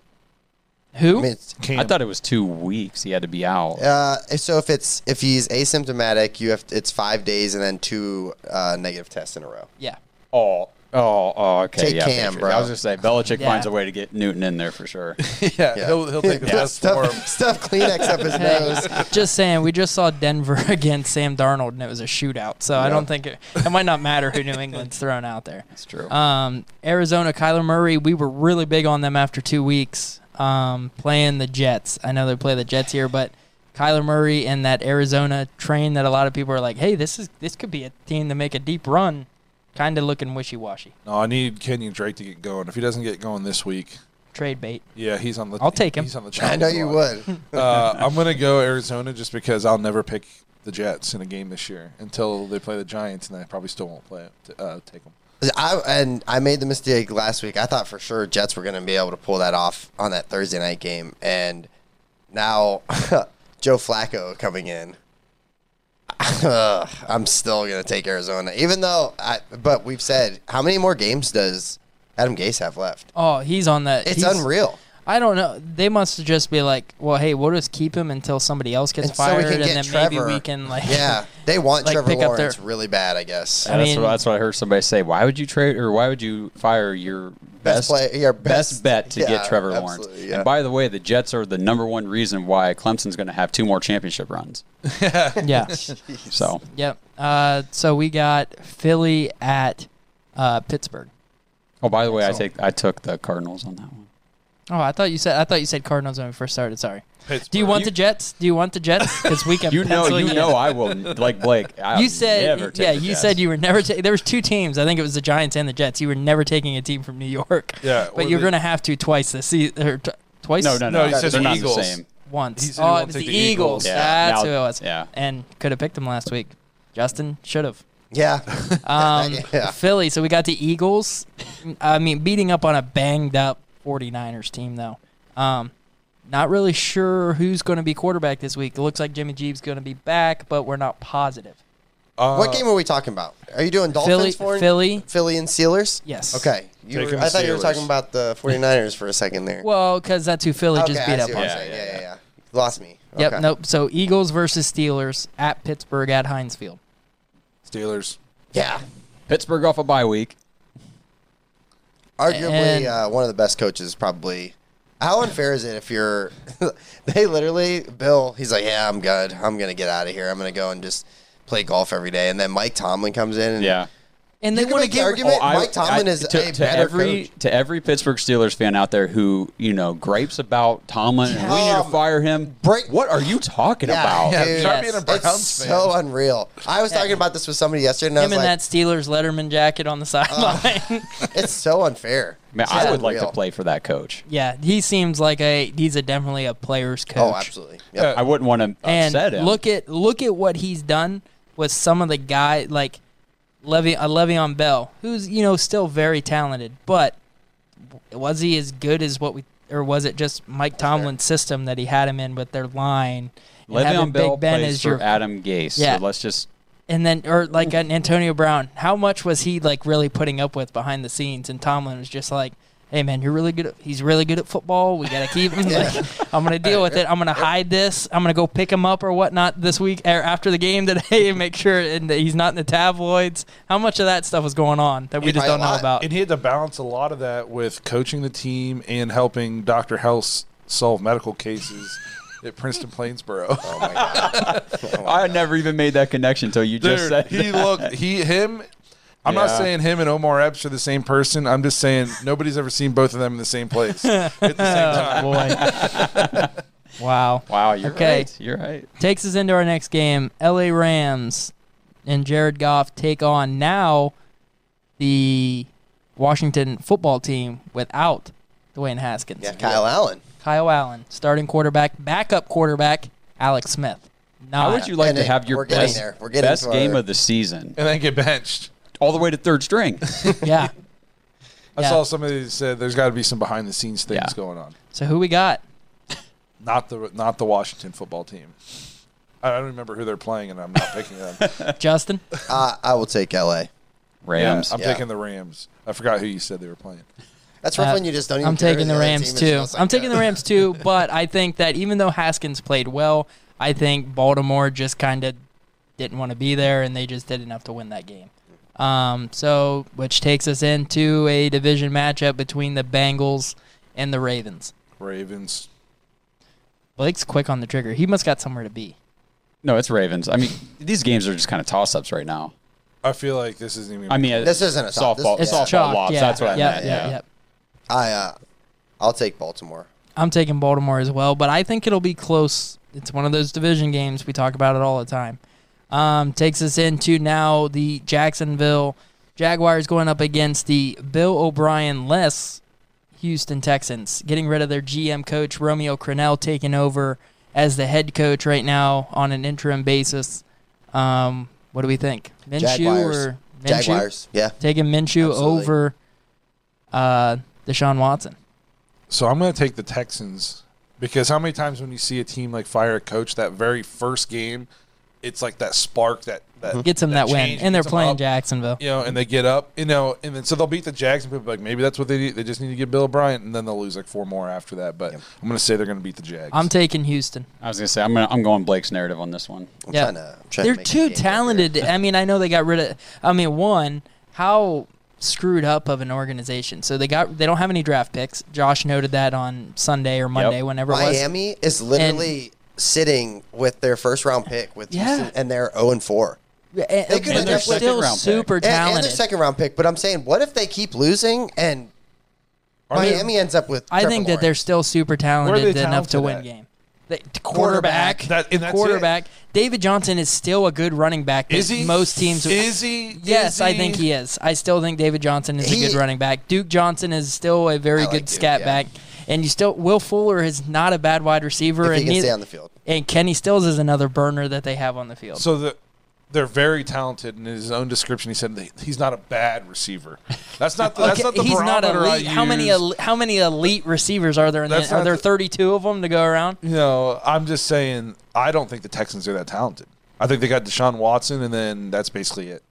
Who? I mean, it's, Cam. I thought it was two weeks. He had to be out. uh, so if it's if he's asymptomatic, you have it's five days and then two uh, negative tests in a row. yeah. Oh, oh, oh. Okay, Take yeah. Cam, Patriots. bro. I was just say Belichick Yeah. finds a way to get Newton in there for sure. [LAUGHS] yeah, Yeah. He'll, he'll take [LAUGHS] the test for him. stuff, stuff Kleenex up his [LAUGHS] nose. Just saying, we just saw Denver against Sam Darnold, and it was a shootout. So I don't think it, it might not matter who New England's throwing out there. That's true. Um, Arizona, Kyler Murray, we were really big on them after two weeks um, playing the Jets. I know they play the Jets here, but Kyler Murray and that Arizona train that a lot of people are like, hey, this is this could be a team to make a deep run. Kind of looking wishy washy. No, I need Kenyan Drake to get going. If he doesn't get going this week, Trade bait. yeah, he's on the. I'll take him. He's on the. [LAUGHS] I know you would. [LAUGHS] Uh, I'm gonna go Arizona just because I'll never pick the Jets in a game this year until they play the Giants, and I probably still won't play it. Uh, take them. I and I made the mistake last week. I thought for sure Jets were going to be able to pull that off on that Thursday night game, and now [LAUGHS] Joe Flacco coming in. I'm still going to take Arizona, even though. I, but we've said how many more games does Adam Gase have left? Oh, he's on that. It's he's- unreal. I don't know. They must just be like, well, hey, we'll just keep him until somebody else gets And so we fired, can and get then Trevor. maybe we can like. Yeah, [LAUGHS] they want Like, Trevor pick up their- Lawrence really bad, I guess. I that's, mean- what, that's what I heard somebody say. Why would you trade or why would you fire your Best best play- your best, best- bet to yeah, get Trevor Lawrence? yeah. And by the way, the Jets are the number one reason why Clemson's going to have two more championship runs. [LAUGHS] yeah. [LAUGHS] So Yep. Uh, so we got Philly at uh, Pittsburgh. Oh, by the way, I take I took the Cardinals on that one. Oh, I thought you said I thought you said Cardinals when we first started. Sorry. Pittsburgh. Do you want the Jets? Do you want the Jets? [LAUGHS] Because we can. You know, you in. know, I will like Blake. [LAUGHS] I You said never take yeah. the You Jets. said you were never. Ta- there was two teams. I think it was the Giants and the Jets. You were never taking a team from New York. Yeah, But you're gonna have to twice this season. Or t- twice. no, no, No, no. he said the not Eagles. the same. Once. He said oh, it was the the Eagles. Eagles. Yeah, That's now- who it was. yeah. And could have picked them last week. Justin should have. Yeah, [LAUGHS] Um, Yeah. Philly. So we got the Eagles. I mean, beating up on a banged up 49ers team, though. Um, not really sure who's going to be quarterback this week. It looks like Jimmy G's going to be back, but we're not positive. Uh, what game are we talking about? Are you doing Dolphins Philly, for Philly. Philly and Steelers? Yes. Okay. You were, I thought you were talking about the 49ers for a second there. Well, because that's who Philly okay, just beat up on. you're Yeah, yeah, yeah, yeah, yeah. yeah. You lost me. Yep. Nope. So Eagles versus Steelers at Pittsburgh at Heinz Field. Steelers. Yeah. Pittsburgh off a bye week. Arguably And- uh, one of the best coaches, probably. How unfair is it if you're. [LAUGHS] they literally, Bill, he's like, yeah, I'm good. I'm to get out of here. I'm to go and just play golf every day. And then Mike Tomlin comes in. And Yeah. And You they can want to make the get argument- I- Mike Tomlin I- is to, a to better every coach. to every Pittsburgh Steelers fan out there who you know gripes about Tomlin and we need to Um, fire him. break- what are you talking about? Yeah, dude, try Yes. being a Browns It's fan. so unreal. I was talking about this with somebody yesterday, and I him was in like, that Steelers Letterman jacket on the sideline. [LAUGHS] it's so unfair. Man, It's I so would like to play for that coach. yeah, he seems like a he's a definitely a player's coach. Oh, absolutely. Yep. I wouldn't want to and him. look at look at what he's done with some of the guy like Levy uh, Le'Veon Bell, who's you know still very talented, but was he as good as what we or was it just Mike Tomlin's system that he had him in with their line? Le'Veon Bell Big Ben plays as for your Adam Gase. Yeah. So let's just and then or like an Antonio Brown, how much was he like really putting up with behind the scenes? And Tomlin was just like, "Hey man, you're really good. At, he's really good at football. We gotta keep him. [LAUGHS] Like, I'm gonna deal with it. I'm gonna hide this. I'm gonna go pick him up or whatnot this week or after the game today [LAUGHS] and make sure and that he's not in the tabloids. How much of that stuff was going on that we just don't know about? And he had to balance a lot of that with coaching the team and helping Dr. House solve medical cases [LAUGHS] at Princeton Plainsboro. Oh, my God. I never even made that connection until you just Dude, said he that. looked he him. I'm not saying him and Omar Epps are the same person. I'm just saying [LAUGHS] nobody's ever seen both of them in the same place [LAUGHS] at the same oh, time. Oh, boy. [LAUGHS] Wow. Wow, you're Okay. right. You're right. Takes us into our next game. LA Rams and Jared Goff take on now the Washington football team without Dwayne Haskins. Yeah, Kyle Allen. Kyle Allen, starting quarterback, backup quarterback, Alex Smith. How would you like to have your best, there. Best game our- of the season and then get benched. All the way to third string? [LAUGHS] yeah. I Yeah. saw somebody said there's got to be some behind the scenes things Yeah. going on. So who we got? [LAUGHS] Not the not the Washington football team. I don't remember who they're playing, and I'm not picking them. [LAUGHS] Justin. Uh, I will take LA. Rams. Yeah, I'm Yeah. taking the Rams. I forgot who you said they were playing. That's rough Uh, when you just don't even I'm care taking who the other Rams team is. too. It's like I'm taking that. the Rams too, but I think that even though Haskins played well, I think Baltimore just kind of didn't want to be there, and they just did enough to win that game. Um, so, which takes us into a division matchup between the Bengals and the Ravens. Ravens. Blake's quick on the trigger. He must got somewhere to be. no, it's Ravens. I mean, these games are just kind of toss ups right now. I feel like this isn't even. I mean, This isn't a softball. this- It's softball chalk. lobs. Yeah, That's what I meant. Yeah, Yeah. yeah. I, uh, I'll take Baltimore. I'm taking Baltimore as well, but I think it'll be close. It's one of those division games. We talk about it all the time. Um, takes us into now the Jacksonville Jaguars going up against the Bill O'Brien less Houston Texans, getting rid of their GM coach Romeo Crennel, taking over as the head coach right now on an interim basis. Um, what do we think? Minshew Jaguars. or Minshew? Jaguars. Yeah. Taking Minshew Absolutely. over uh, Deshaun Watson. So I'm going to take the Texans because how many times when you see a team like fire a coach that very first game, it's like that spark that that mm-hmm. Gets them that, win, change and they're gets 'em playing up, Jacksonville. You know, and they get up, you know, and then so they'll beat the Jags, and people be like, maybe that's what they need. They just need to get Bill O'Brien, and then they'll lose like four more after that. But I'm going to say they're going to beat the Jags. I'm taking Houston. I was gonna say I'm gonna, I'm going Blake's narrative on this one. I'm Yeah. trying to. I'm trying They're to too talented. I mean, I know they got rid of. I mean, one, how screwed up of an organization. So they got they don't have any draft picks. Josh noted that on Sunday or Monday, whenever it was. Miami is literally sitting with their first round pick with Yeah. Houston, and they're 0 and 4. And, They could've they're still second round pick. super And, and their second round pick. But I'm saying, what if they keep losing and Are they- Miami ends up with? I Trevor think that they're still super Where are talented enough to win at? game. The, quarterback, That- and that's it. quarterback. David Johnson is still a good running back. that is he? Most teams. Is he? Yes, Is I think he is. I still think David Johnson is a good running back. Duke Johnson is still a very I like good Duke, scat yeah. back. And you still Will Fuller is not a bad wide receiver If he and can neither- stay on the field. and Kenny Stills is another burner that they have on the field. So the they're very talented. In his own description, he said that he's not a bad receiver. That's not. The, that's not the he's not barometer I elite. How many el- how many elite receivers are there in That's the, are there the- 32 of them to go around? You know, I'm just saying. I don't think the Texans are that talented. I think they got Deshaun Watson, and then that's basically it.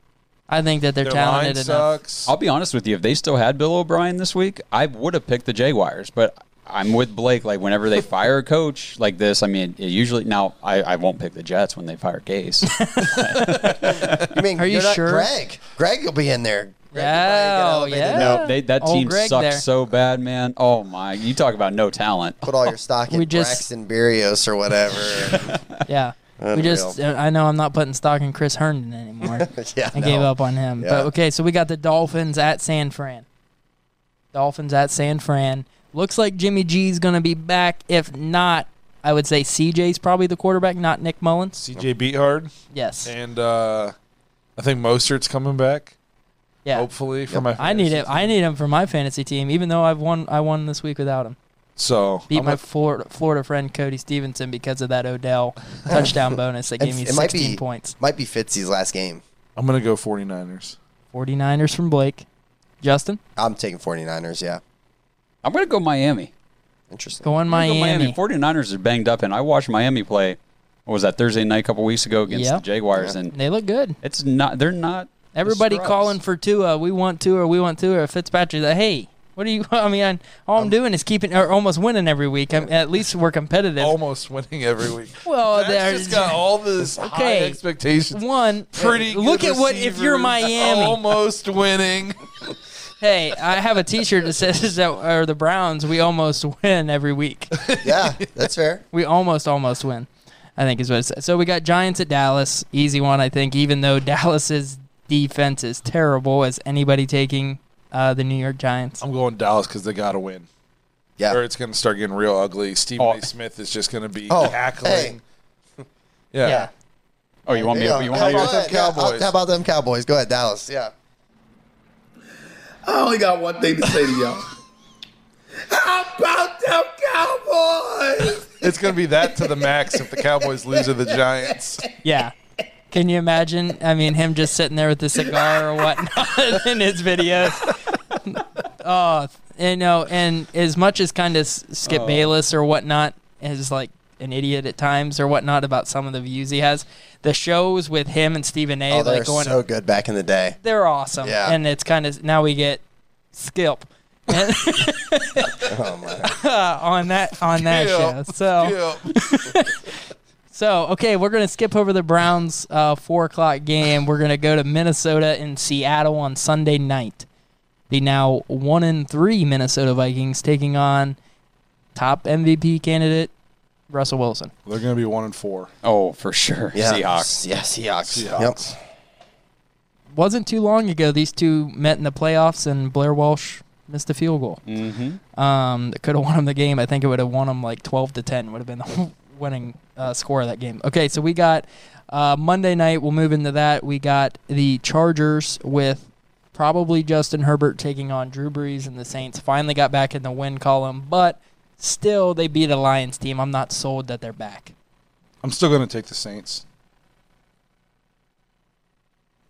I think that they're Their line talented enough. sucks. I'll be honest with you. If they still had Bill O'Brien this week, I would have picked the Jaguars. But I'm with Blake. Like whenever they [LAUGHS] fire a coach like this, I mean, it usually now I, I won't pick the Jets when they fire Gase. [LAUGHS] I mean, Are you you're not sure? Greg. Greg will be in there. Greg will Yeah, probably get oh, elevated. yeah. no, they, that Old team Greg sucks there. so bad, man. Oh my! You talk about no talent. Put all your stock in We just- Braxton Berrios or whatever. [LAUGHS] Yeah. We just uh, I know I'm not putting stock in Chris Herndon anymore. [LAUGHS] yeah, I no. gave up on him. Yeah. But okay, so we got the Dolphins at San Fran. Dolphins at San Fran. Looks like Jimmy G's going to be back. If not, I would say CJ's probably the quarterback, not Nick Mullens. CJ Beathard, Yes. and uh, I think Mostert's coming back. Yeah. Hopefully for my. I need fantasy it. I need him for my fantasy team, even though I've won. I won this week without him. So Beat I'm my gonna- Florida, Florida friend Cody Stevenson because of that Odell touchdown [LAUGHS] bonus that gave me it might 16 be points. might be Fitzy's last game. I'm gonna go 49ers. 49ers from Blake. Justin, I'm taking 49ers. Yeah, I'm going to go Miami. interesting. going I'm go Miami. 49ers are banged up, and I watched Miami play. What was that Thursday night a couple weeks ago against Yeah. the Jaguars, Yeah. and They look good. it's not. They're not. Everybody calling for Tua. We want Tua. Or we want Tua. Fitzpatrick. Like, hey, what are you? [LAUGHS] I mean, I, all I'm doing is keeping or almost winning every week. I'm, at least we're competitive. Almost winning every week. [LAUGHS] well, That's there's just got all this high Okay. expectations. one. Pretty. Look at what if you're Miami. Almost winning. [LAUGHS] Hey, I have a T-shirt that says that are the Browns. We almost win every week. yeah, that's fair. We almost almost win. I think is what it says. So we got Giants at Dallas. Easy one, I think. Even though Dallas's defense is terrible, as anybody taking uh, the New York Giants. I'm going Dallas because they got to win. Yeah. Or it's going to start getting real ugly. Stephen Oh. A. Smith is just going to be Oh, cackling. [LAUGHS] Yeah. Yeah. Oh, you want me? Yeah, You how want me? about about them them Cowboys? Cowboys? How about them Cowboys? Go ahead, Dallas. Yeah. I only got one thing to say to y'all. [LAUGHS] How about them Cowboys? It's going to be that to the max if the Cowboys lose to the [LAUGHS] Giants. Yeah. Can you imagine? I mean, him just sitting there with a cigar or whatnot [LAUGHS] in his videos. oh, you know, and as much as kind of Skip oh. Bayless or whatnot is like an idiot at times or whatnot about some of the views he has, the shows with him and Stephen A. Oh, they're like going, so good back in the day. they're awesome. Yeah. And it's kind of now we get Skip. [LAUGHS] [LAUGHS] Oh my. on that on that show. So. So, okay, we're going to skip over the Browns' uh, 4 o'clock game. We're going to go to Minnesota and Seattle on Sunday night. The now 1 and 3 Minnesota Vikings taking on top MVP candidate Russell Wilson. They're going to be one and four. Oh, for sure. Yeah. Seahawks. Yeah, Seahawks. Seahawks. Yep. Wasn't too long ago, these two met in the playoffs, and Blair Walsh missed a field goal. Mm-hmm. Um, could have won him the game. I think it would have won him like 12 to 10, would have been the winning uh, score of that game. Okay, so we got uh, Monday night. We'll move into that. We got the Chargers with probably Justin Herbert taking on Drew Brees and the Saints. Finally got back in the win column, but still they beat a Lions team. I'm not sold that they're back. I'm still going to take the Saints.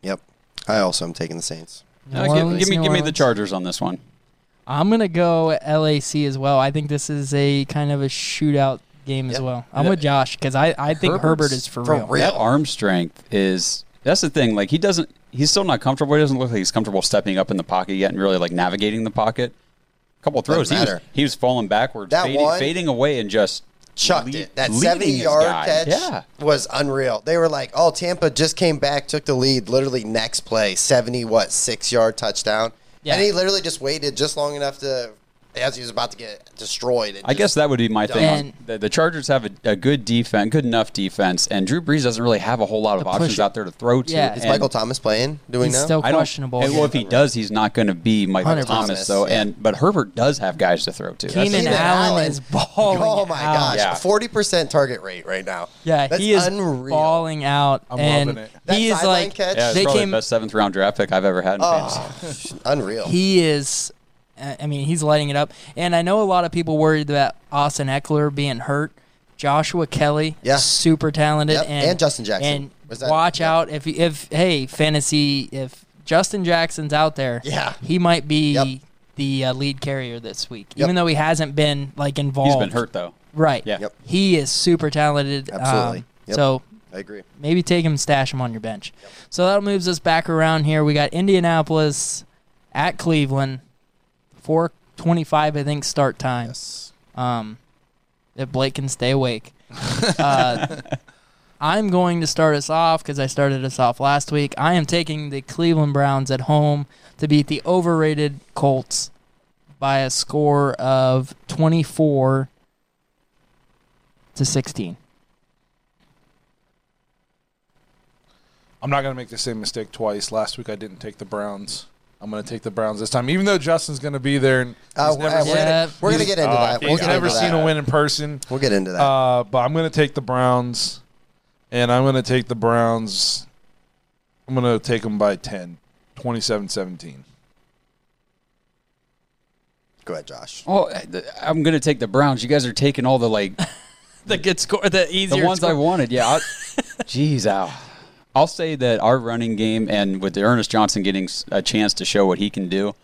Yep. I also am taking the Saints. New give, Orleans, give me, give me the Chargers on this one. I'm gonna go LAC as well. I think this is a kind of a shootout game as well. I'm with Josh because I, I think Herbert's Herbert is for, for real. real. That arm strength is that's the thing. Like he doesn't, he's still not comfortable. He doesn't look like he's comfortable stepping up in the pocket yet and really like navigating the pocket. A couple of throws, he was, he was falling backwards, That fading, one- fading away, and just Chucked lead- it. That leading 70 his yard guy. catch Yeah, was unreal. They were like, oh, Tampa just came back, took the lead, literally next play, 70, what, six yard touchdown. Yeah. And he literally just waited just long enough to, as he was about to get destroyed. I guess that would be my thing. And- the, the Chargers have a, a good defense, good enough defense, and Drew Brees doesn't really have a whole lot of To push options it. out there to throw to. Yeah. Is and Michael Thomas playing, doing He's now? still I don't- questionable. and, well, if he does, he's not going to be Michael 100%. Thomas though. Yeah. And but Herbert does have guys to throw to. That's- Keenan Keenan Allen, Allen. is balling. Oh my out. Yeah. gosh, forty percent target rate right now. Yeah, That's he is unreal. balling out, I'm and loving it. That he is sideline like catch? Yeah, it's they probably came. the best seventh round draft pick I've ever had in oh, fantasy. Oh, [LAUGHS] unreal. He is. Uh, I mean, he's lighting it up, and I know a lot of people worried about Austin Ekeler being hurt. Joshua Kelley, Yeah. super talented, Yep, and, and Justin Jackson. And Was that- watch yep. out if if hey fantasy if Justin Jackson's out there, Yeah. he might be Yep. the uh, lead carrier this week, Yep. even though he hasn't been like involved. He's been hurt though. right? Yeah. Yep. he is super talented. Absolutely. um, Yep. So I agree. maybe take him, stash him on your bench. So that moves us back around here. We got Indianapolis at Cleveland, four twenty-five, I think, start time. Yes. Um, if Blake can stay awake. uh, [LAUGHS] I'm going to start us off because I started us off last week. I am taking the Cleveland Browns at home to beat the overrated Colts by a score of 24 to 16. I'm not going to make the same mistake twice. Last week I didn't take the Browns. I'm going to take the Browns this time, even though Justin's going to be there. And Uh, he's we're, never, we're gonna, Yeah. we're gonna get into uh, that. We'll he's get never into seen that. a win in person. We'll get into that. Uh, but I'm going to take the Browns, and I'm going to take the Browns. I'm going to take them by 10, 27-17. Go ahead, Josh. Oh, I'm going to take the Browns. You guys are taking all the like [LAUGHS] The good score, the easier the ones score. I wanted. Yeah. I, [LAUGHS] Jeez, Al. I'll say that our running game and with Ernest Johnson getting a chance to show what he can do,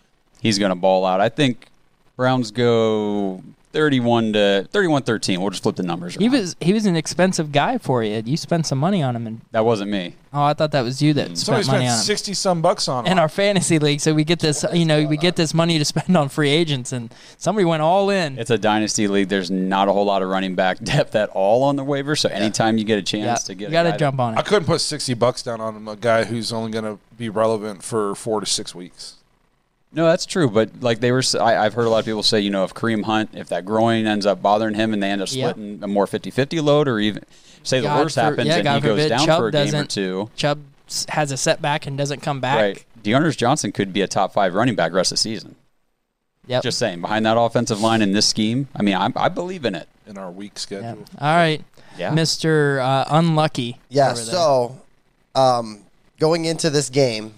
he's going to ball out. I think Browns go 31 to 31-13. We'll just flip the numbers. He around. was he was an expensive guy for you. You spent some money on him, and that wasn't me. oh, I thought that was you that mm. Somebody spent money spent on him. sixty some bucks on him. in our fantasy league, so we get this, you know, we get this money to spend on free agents, and somebody went all in. It's a dynasty league. There's not a whole lot of running back depth at all on the waiver. So anytime you get a chance yeah, to get, you got to guy jump on it. I couldn't put sixty bucks down on a guy who's only going to be relevant for four to six weeks. No, that's true. But like they were, I, have heard a lot of people say, you know, if Kareem Hunt, if that groin ends up bothering him and they end up Yep. splitting a more 50-50 load, or even say the God worst for- happens yeah, and God he goes forbid down Chubb for a game or two. Chubb has a setback and doesn't come back. Right. D'Ernest Johnson could be a top five running back rest of the season. Yep. Just saying, behind that offensive line in this scheme, I mean, I, I believe in it. in our week Yeah. schedule. All right, Yeah. Mister uh, Unlucky. Yeah. So, um, going into this game,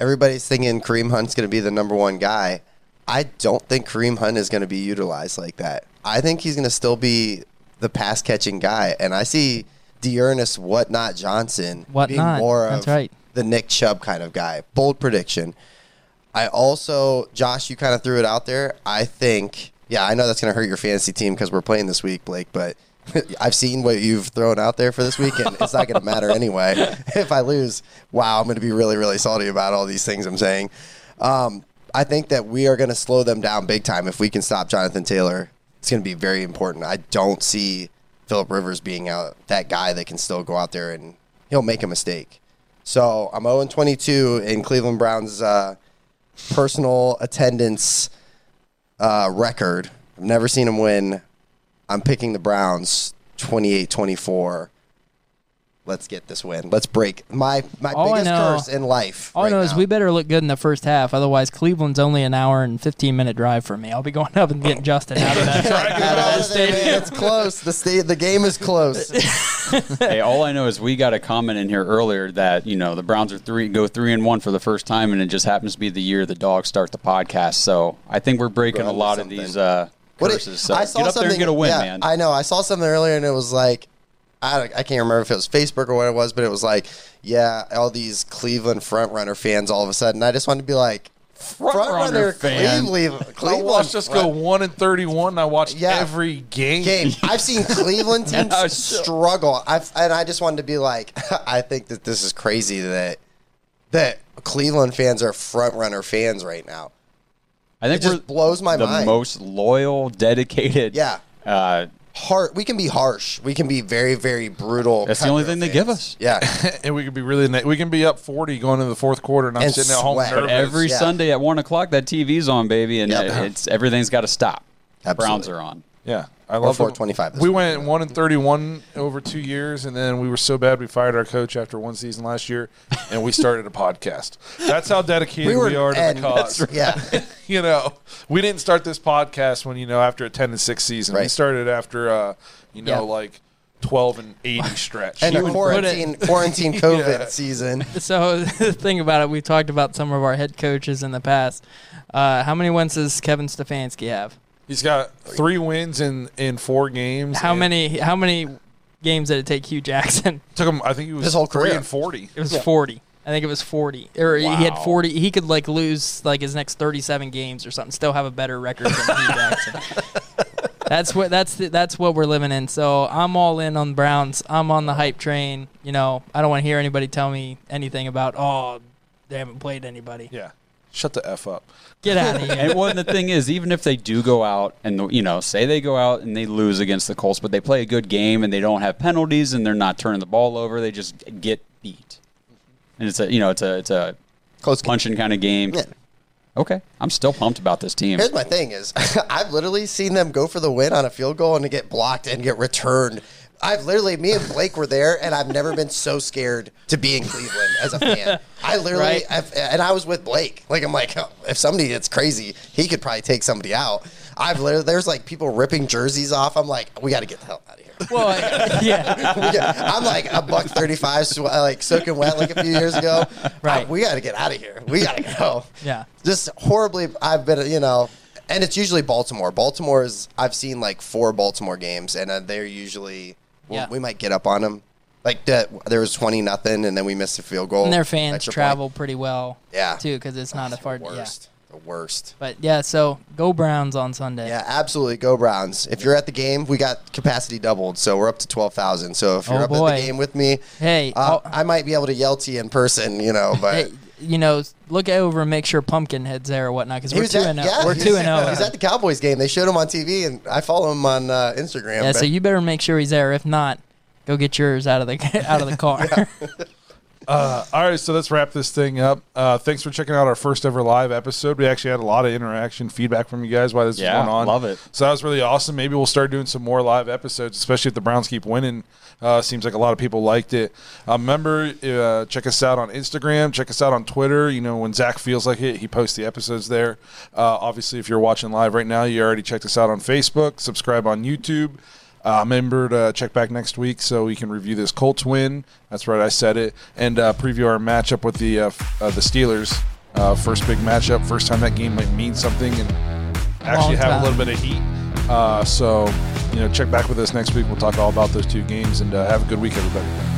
everybody's thinking Kareem Hunt's going to be the number one guy. I don't think Kareem Hunt is going to be utilized like that. I think he's going to still be the pass catching guy, and I see D'Ernest Whatnot Johnson being more of that's right. the Nick Chubb kind of guy. Bold prediction. I also, Josh, you kind of threw it out there. I think, yeah, I know that's going to hurt your fantasy team because we're playing this week, Blake, but [LAUGHS] I've seen what you've thrown out there for this weekend. it's not going to matter anyway. [LAUGHS] if I lose, wow, I'm going to be really, really salty about all these things I'm saying. Um, I think that we are going to slow them down big time if we can stop Jonathan Taylor. It's going to be very important. I don't see Philip Rivers being out that guy that can still go out there and he'll make a mistake. So I'm 0 22 in Cleveland Browns uh, personal attendance uh, record. I've never seen him win. I'm picking the Browns 28 24. Let's get this win. Let's break my my All I biggest know- curse in life. All right I know is now. we better look good in the first half. Otherwise, Cleveland's only an hour and 15 minute drive for me. I'll be going up and getting Justin out of that. [LAUGHS] Get out of there, man. It's close. The state, the game is close. [LAUGHS] hey, all I know is we got a comment in here earlier that you know the Browns are three go three and one for the first time, and it just happens to be the year the Dawgs start the podcast. So I think we're breaking We're a lot of onto these uh, What it- so I get saw up there something. and get a win, yeah, man. I know. I saw something earlier, and it was like, I, I can't remember if it was Facebook or what it was, but it was like, yeah, all these Cleveland front runner fans. All of a sudden, I just wanted to be like, front runner runner fan. Cleveland. I Cleveland watched us go one and thirty-one. And I watched Yeah. every game. game. I've seen Cleveland [LAUGHS] teams struggle. I've, and I just wanted to be like, [LAUGHS] I think that this is crazy that that Cleveland fans are front runner fans right now. I think It just blows my the mind. most loyal, dedicated. Yeah. Uh, Har we can be harsh. We can be very, very brutal. That's the only cutthroat thing they give us. Yeah. [LAUGHS] and we can be really. We can be up forty going into the fourth quarter, and I'm And sitting at home nervous. Every Yeah. Sunday at one o'clock, that TV's on, baby, and Yep. it's everything's got to stop. Browns are on. Yeah, I love 425 We week. went one and thirty-one over two years, and then we were so bad we fired our coach after one season last year, and we started a podcast. That's how dedicated we, are to and- the cause. Yeah. [LAUGHS] you know, we didn't start this podcast when you know after a ten and six season. We started after uh, you know Yeah. like twelve and eighty [LAUGHS] stretch. and a quarantine quarantine [LAUGHS] COVID Yeah. season. So the thing about it, we talked about some of our head coaches in the past. Uh, how many wins does Kevin Stefanski have? He's got three wins in in four games. How many? How many games did it take Hue Jackson? [LAUGHS] Took him. I think he was His whole three career. and forty. It was forty. I think it was forty, or he had forty. He could like lose like his next thirty-seven games or something, still have a better record than Hue Jackson. [LAUGHS] That's what that's the, that's what we're living in. So I'm all in on the Browns. I'm on the hype train. You know, I don't want to hear anybody tell me anything about oh they haven't played anybody. Yeah, shut the f up. Get out of here. And one the thing is, even if they do go out and you know, say they go out and they lose against the Colts, but they play a good game and they don't have penalties and they're not turning the ball over, they just get beat. And it's a you know, it's a it's a Close game. punching kind of game. Yeah. Okay, I'm still pumped about this team. Here's my thing: is [LAUGHS] I've literally seen them go for the win on a field goal and to get blocked and get returned. I've literally, me and Blake were there, and I've never been so scared to be in Cleveland as a fan. I literally, Right. And I was with Blake. Like I'm like, oh, if somebody gets crazy, he could probably take somebody out. I've literally, there's like people ripping jerseys off. I'm like, we got to get the hell out of here. well, [LAUGHS] yeah. I'm like a buck thirty-five, sw- like soaking wet like a few years ago. Right. I- we got to get out of here. We got to go. Yeah. Just horribly. I've been, you know, and it's usually Baltimore. Baltimore is. I've seen like four Baltimore games, and uh, they're usually. Well, Yeah. We might get up on them. Like that, there was twenty nothing, and then we missed a field goal. And their fans extra point. travel pretty well. Yeah. Too, because it's not a far. The Yeah. worst. The worst. But yeah, so go Browns on Sunday. Yeah, absolutely. Go Browns. If you're at the game, we got capacity doubled, so we're up to twelve thousand. So if you're Oh, up boy. at the game with me, Hey, uh, I'll- I might be able to yell to you in person, you know. [LAUGHS] But Hey, you know, look over and make sure Pumpkinhead's there or whatnot because we're two at- and yeah, zero. We're two and oh. zero. He's at the Cowboys game. They showed him on TV, and I follow him on uh, Instagram. Yeah, but- so you better make sure he's there. If not, go get yours out of the [LAUGHS] out of the [LAUGHS] car. [LAUGHS] Uh, all right, so let's wrap this thing up. Uh, thanks for checking out our first ever live episode. We actually had a lot of interaction, feedback from you guys while this Yeah, is going on. love it. So that was really awesome. Maybe we'll start doing some more live episodes, especially if the Browns keep winning. Uh, seems like a lot of people liked it. Uh, remember, uh, check us out on Instagram. Check us out on Twitter. You know, when Zach feels like it, he posts the episodes there. Uh, obviously, if you're watching live right now, you already checked us out on Facebook. Subscribe on YouTube. Uh, remember to check back next week so we can review this Colts win. That's right, I said it, and uh, preview our matchup with the uh, f- uh, the Steelers. Uh, first big matchup, first time that game might mean something, and actually have a little bit of heat. Uh, so, you know, check back with us next week. We'll talk all about those two games, and uh, have a good week, everybody.